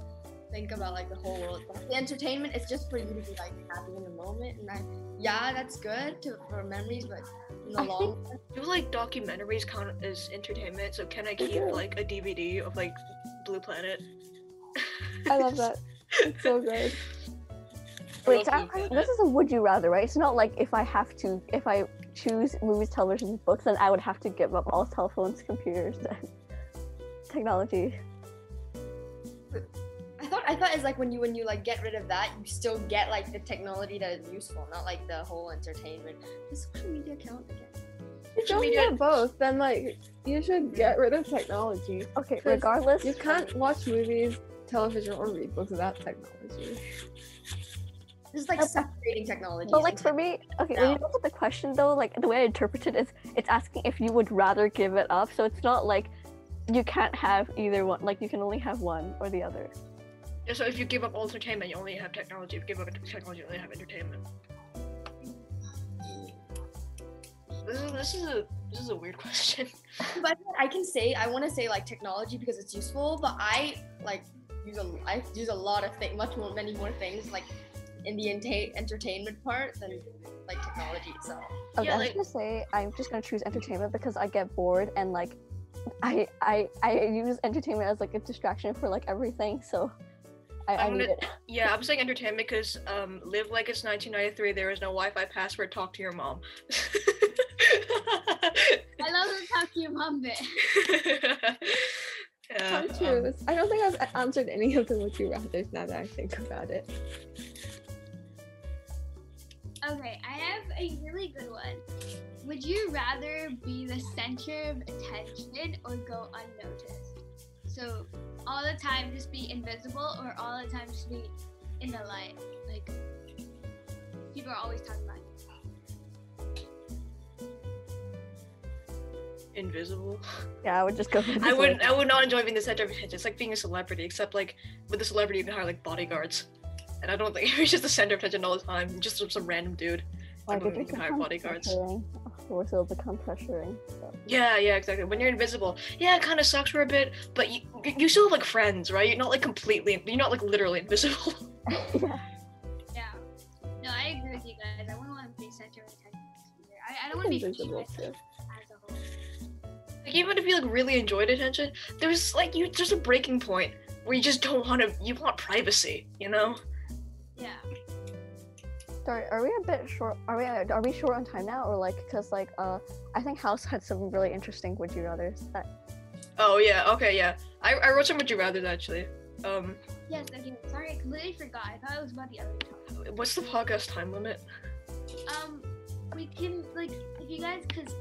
think about like the whole world. But the entertainment is just for you to be like happy in the moment. And I, yeah, that's good to, for memories, but in the I long run, Do like documentaries count as entertainment? So can I keep do. like a DVD of like Blue Planet? I love that. It's so good. wait so love I- this is a would you rather right it's not like if i have to if i choose movies, television, books, then I would have to give up all cell phones, computers, and technology. I thought I thought it's like when you when you like get rid of that, you still get like the technology that is useful, not like the whole entertainment. The social media count again. If you don't get both, then like you should get rid of technology. Okay, regardless, You can't watch movies, television, or read books without technology. This is like Okay. separating technology. But like for me, okay, when you look at the question though, like the way I interpret it is, it's asking if you would rather give it up. So it's not like you can't have either one. Like you can only have one or the other. Yeah, so if you give up all entertainment, you only have technology. If you give up technology, you only have entertainment. This is this is a this is a weird question. but I can say I want to say like technology because it's useful, but I like use a I use a lot of things, much more, many more things like in the enta- entertainment part than like technology itself. Oh, okay, Yeah, I was like- gonna say I'm just gonna choose entertainment because I get bored and like I I I use entertainment as like a distraction for like everything. So I, I I'm need gonna- Yeah, I'm saying entertainment because um, live like it's 1993. There is no Wi-Fi password. Talk to your mom. I love the talk to your mom bit. yeah, um. I don't think I've answered any of the would you rather now that I think about it. Okay, I have a really good one. Would you rather be the center of attention or go unnoticed? So all the time just be invisible or all the time just be in the light. Like people are always talking about you. invisible. Yeah, I would just go. For I would one. I would not enjoy being the center of attention. It's like being a celebrity, except like with a celebrity you can hire like bodyguards. And I don't think if you're just the center of attention all the time, just some, some random dude. I Like, don't think just you can hire bodyguards. Pressuring. Of course, it'll become pressuring. So. Yeah, yeah, exactly. When you're invisible, yeah, it kind of sucks for a bit, but you you still have like friends, right? You're not like completely, you're not like literally invisible. yeah. Yeah. No, I agree with you guys. I wouldn't want to be center of attention. I, I don't want to be Invisible famous too. as a whole. like even if you like really enjoyed attention, there's like you there's a breaking point where you just don't want to. You want privacy, you know? Yeah. Sorry, are we a bit short? Are we are we short on time now, or like because like uh I think House had some really interesting would you rather's that Oh yeah, okay, yeah. I, I wrote some would you rather actually. Um, Yes, okay. Sorry, I completely forgot. I thought it was about the other topic. what's the podcast time limit? Um, we can like if you guys because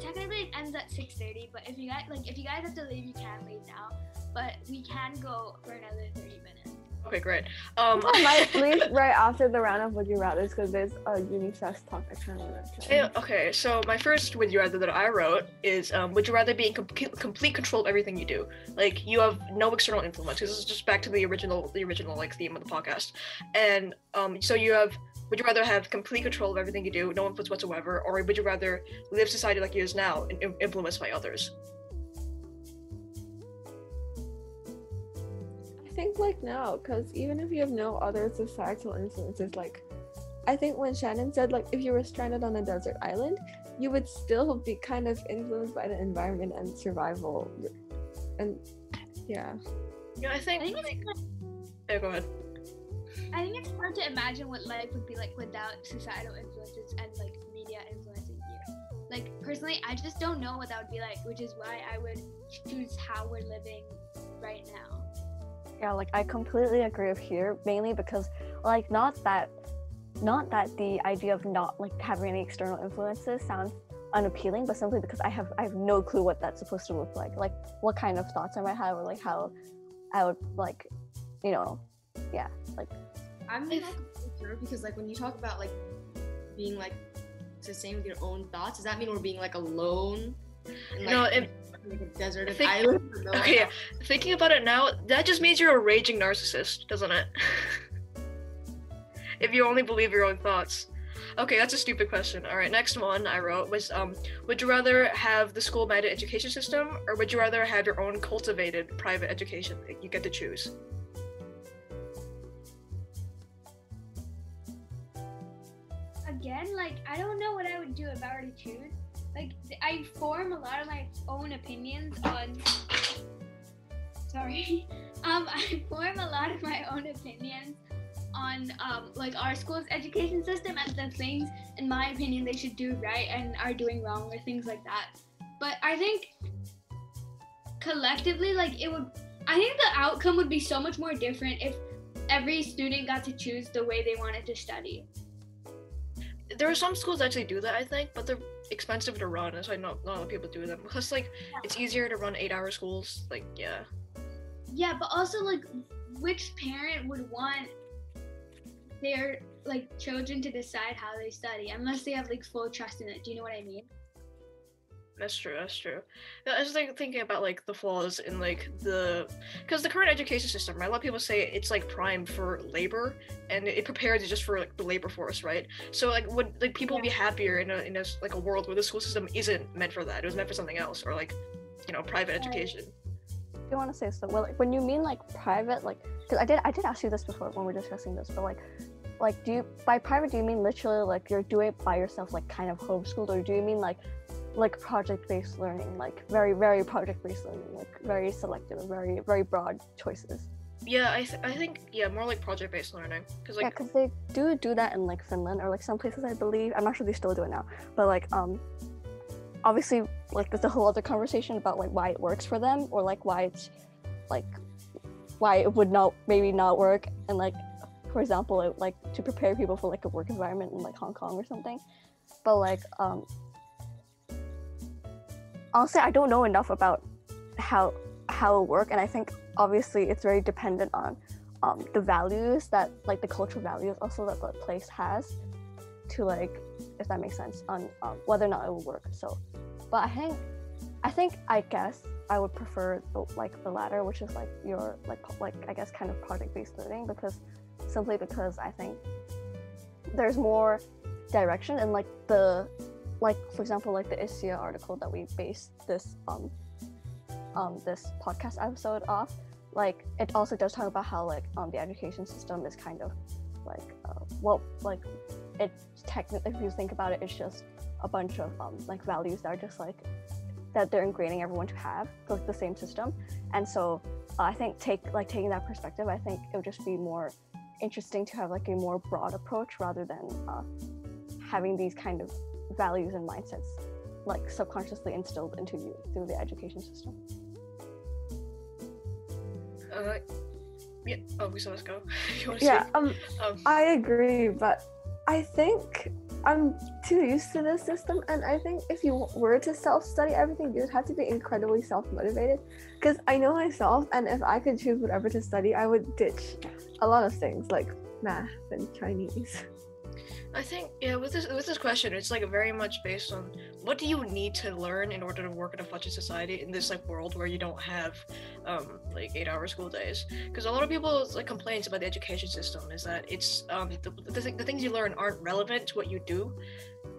technically it ends at six thirty. But if you guys like if you guys have to leave, you can leave now. But we can go for another thirty minutes. Okay, great. Um, I might leave right after the round of would you rather's because there's a UniFest talk I kind of Yeah, okay, so my first would you rather that I wrote is um, would you rather be in com- complete control of everything you do? Like you have no external influence. This is just back to the original, the original like theme of the podcast. And um, so you have would you rather have complete control of everything you do, no influence whatsoever, or would you rather live society like it is now and im- influenced by others? Think like now, because even if you have no other societal influences, like I think when Shannon said like if you were stranded on a desert island, you would still be kind of influenced by the environment and survival. And yeah, Yeah, I I think. think it's kind yeah, go ahead. I think it's hard to imagine what life would be like without societal influences and like media influencing you. Like personally, I just don't know what that would be like, which is why I would choose how we're living right now. Yeah like I completely agree with here mainly because like not that not that the idea of not like having any external influences sounds unappealing but simply because I have I have no clue what that's supposed to look like like what kind of thoughts I might have or like how I would like you know yeah like I'm If- not sure because like when you talk about like being like sustained with your own thoughts, does that mean we're being like alone? In, like, No, it- like a deserted think- island. no Okay, yeah. Thinking about it now, that just means you're a raging narcissist, doesn't it? if you only believe your own thoughts. Okay, that's a stupid question. All right, next one I wrote was um, would you rather have the school mandate education system or would you rather have your own cultivated private education that you get to choose? Again, like I don't know what I would do if I were to choose. Like I form a lot of my own opinions on. Sorry, um, I form a lot of my own opinions on um, like our school's education system and the things, in my opinion, they should do right and are doing wrong or things like that. But I think collectively, like it would, I think the outcome would be so much more different if every student got to choose the way they wanted to study. There are some schools that actually do that, I think, but they're expensive to run, and so not, not a lot of people do them. Because like it's easier to run eight-hour schools. Like yeah, Yeah, but also like, which parent would want their like children to decide how they study unless they have like full trust in it? Do you know what I mean? That's true. That's true. Yeah, I was like thinking about like the flaws in like the because the current education system, right? A lot of people say it's like primed for labor and it prepares you just for like the labor force, right? So like would like people be happier in a in a like a world where the school system isn't meant for that? It was meant for something else, or like you know private education. Do you want to say so? Well, like, when you mean like private, like, because I did, I did ask you this before when we were discussing this, but like, like, do you by private do you mean literally like you're doing it by yourself, like kind of homeschooled, or do you mean like, like project-based learning, like very, very project-based learning, like very selective, and very, very broad choices? Yeah, I th- I think yeah more like project based learning because yeah, like because they do do that in like Finland or like some places I believe. I'm not sure they still do it now, but like um, obviously like there's a whole other conversation about like why it works for them or like why it's like why it would not maybe not work and like for example it, like to prepare people for like a work environment in like Hong Kong or something. But like um, honestly, I don't know enough about how how it work, and I think obviously it's very dependent on um, the values that like the cultural values also that the place has to like if that makes sense on um, whether or not it will work so. But i think i think i guess i would prefer the, like the latter which is like your like like i guess kind of project based learning because simply because i think there's more direction and like the like for example like the ISYA article that we based this um um this podcast episode off like it also does talk about how like um the education system is kind of like uh, well like it technically if you think about it it's just a bunch of um like values that are just like that they're ingraining everyone to have like the same system. And so uh, i think take like taking that perspective i think it would just be more interesting to have like a more broad approach rather than uh, having these kind of values and mindsets like subconsciously instilled into you through the education system uh, yeah. Oh, we saw us go. Yeah, um, Um, I agree, but I think I'm too used to this system, and I think if you were to self-study everything, you'd have to be incredibly self-motivated. Because I know myself, and if I could choose whatever to study, I would ditch a lot of things like math and Chinese. I think yeah, with this with this question, it's like very much based on what do you need to learn in order to work in a budget society in this like world where you don't have um like eight hour school days. Because a lot of people's like complaints about the education system is that it's um the, the, thi- the things you learn aren't relevant to what you do.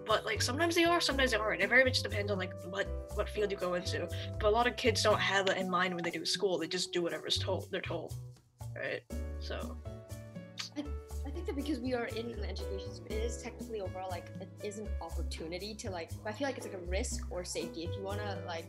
But like sometimes they are, sometimes they aren't. It very much depends on like what what field you go into. But a lot of kids don't have that in mind when they do school. They just do whatever's told they're told, right? So that because we are in an education system, it is technically overall like it is an opportunity to like. I feel like it's like a risk or safety. If you want to like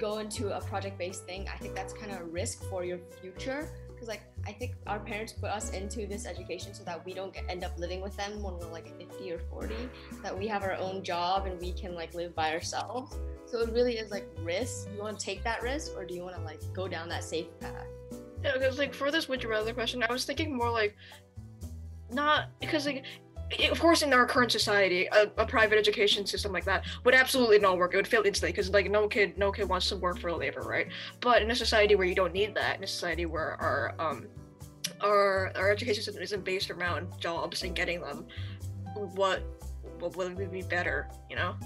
go into a project-based thing, I think that's kind of a risk for your future. Because like I think our parents put us into this education so that we don't get, end up living with them when we're like 50 or 40. That we have our own job and we can like live by ourselves. So it really is like risk. You want to take that risk, or do you want to like go down that safe path? Yeah, because like for this would you rather question, I was thinking more like not because like of course in our current society a, a private education system like that would absolutely not work. It would fail instantly because like no kid no kid wants to work for labor right? But in a society where you don't need that in a society where our um our our education system isn't based around jobs and getting them what what would be better you know?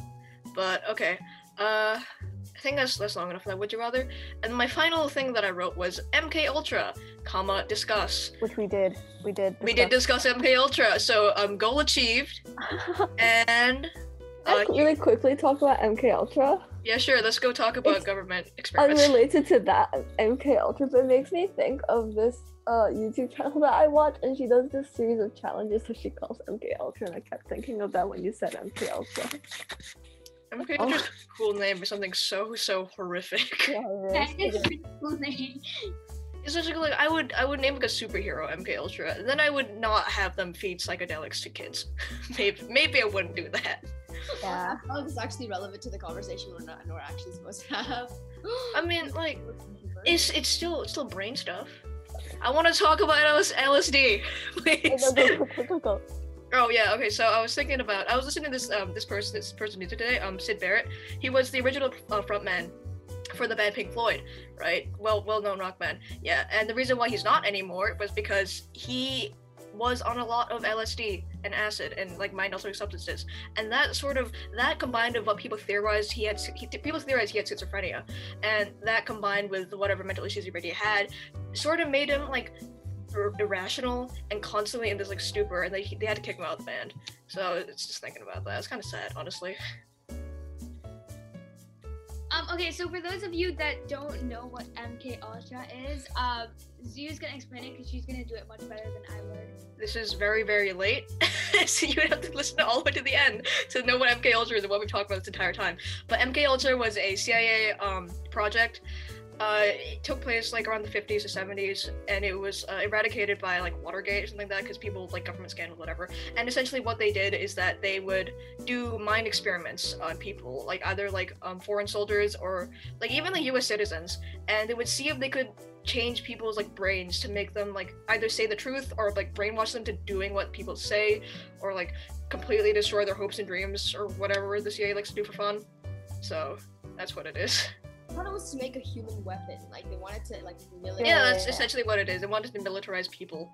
But okay uh think that's that's long enough for that. Would you rather? And my final thing that I wrote was MK Ultra, comma discuss. which we did we did We did discuss MK Ultra, so um, goal achieved. And uh, really quickly talk about MK Ultra. yeah, sure. Let's go talk about It's government experiments. Unrelated to that, MK Ultra, but it makes me think of this uh YouTube channel that I watch, and she does this series of challenges that she calls MK Ultra, and I kept thinking of that when you said MK Ultra. MK Oh. Ultra's a cool name for something so so horrific. yeah, it That is. is a pretty cool name. essentially like I would I would name like a superhero MK Ultra, and then I would not have them feed psychedelics to kids. maybe maybe I wouldn't do that. Yeah. How is this actually relevant to the conversation we're not we're actually supposed to have? I mean, like, It's it's still it's still brain stuff. I want to talk about LS- LSD, please. Go, go, go, go, go, go. Oh yeah, okay. So I was thinking about I was listening to this um this person this person music today um Syd Barrett. He was the original uh, frontman for the band Pink Floyd, right? Well well known rock band. Yeah, and the reason why he's not anymore was because he was on a lot of LSD and acid and like mind altering substances, and that sort of that combined with what people theorized he had he, people theorized he had schizophrenia, and that combined with whatever mental issues he already had, sort of made him like irrational and constantly in this like stupor, and they they had to kick him out of the band. So it's just thinking about that. It's kind of sad, honestly. Um, okay, so for those of you that don't know what MK Ultra is, um, Zu's gonna explain it because she's gonna do it much better than I would. This is very very late, so you would have to listen all the way to the end to know what MK Ultra is and what we've talked about this entire time. But MK Ultra was a CIA um, project. Uh, it took place like around the 50s or 70s, and it was uh, eradicated by like Watergate or something like that because people like government scandal, whatever. And essentially, what they did is that they would do mind experiments on people, like either like um, foreign soldiers or like even the U.S. citizens, and they would see if they could change people's like brains to make them like either say the truth or like brainwash them to doing what people say, or like completely destroy their hopes and dreams or whatever the CIA likes to do for fun. So that's what it is. I thought it was to make a human weapon. Like they wanted to like military. Yeah, that's essentially what it is. They wanted to militarize people.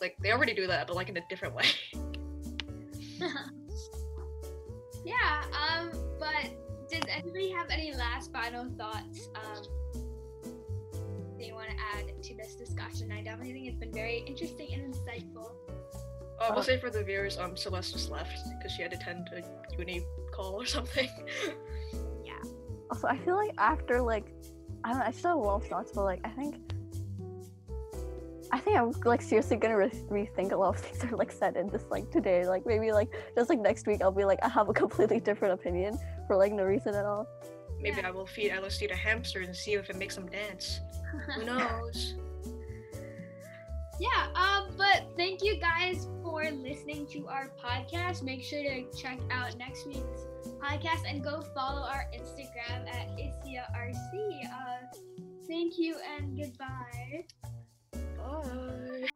Like they already do that, but like in a different way. Yeah, um, but does anybody have any last final thoughts um, you want to add to this discussion? I definitely think it's been very interesting and insightful. Uh, we'll say for the viewers, um, Celeste just left because she had to attend a uni call or something. Also, I feel like after like, I don't know, I still have a lot of thoughts, but like, I think, I think I'm like seriously gonna re- rethink a lot of things that are like said in this like today. Like maybe like just like next week I'll be like I have a completely different opinion for like no reason at all. Maybe I will feed LSD to hamsters and see if it makes them dance. Who knows? Yeah, um, but thank you guys for listening to our podcast. Make sure to check out next week's podcast and go follow our Instagram at ICIARC. Uh, thank you and goodbye. Bye.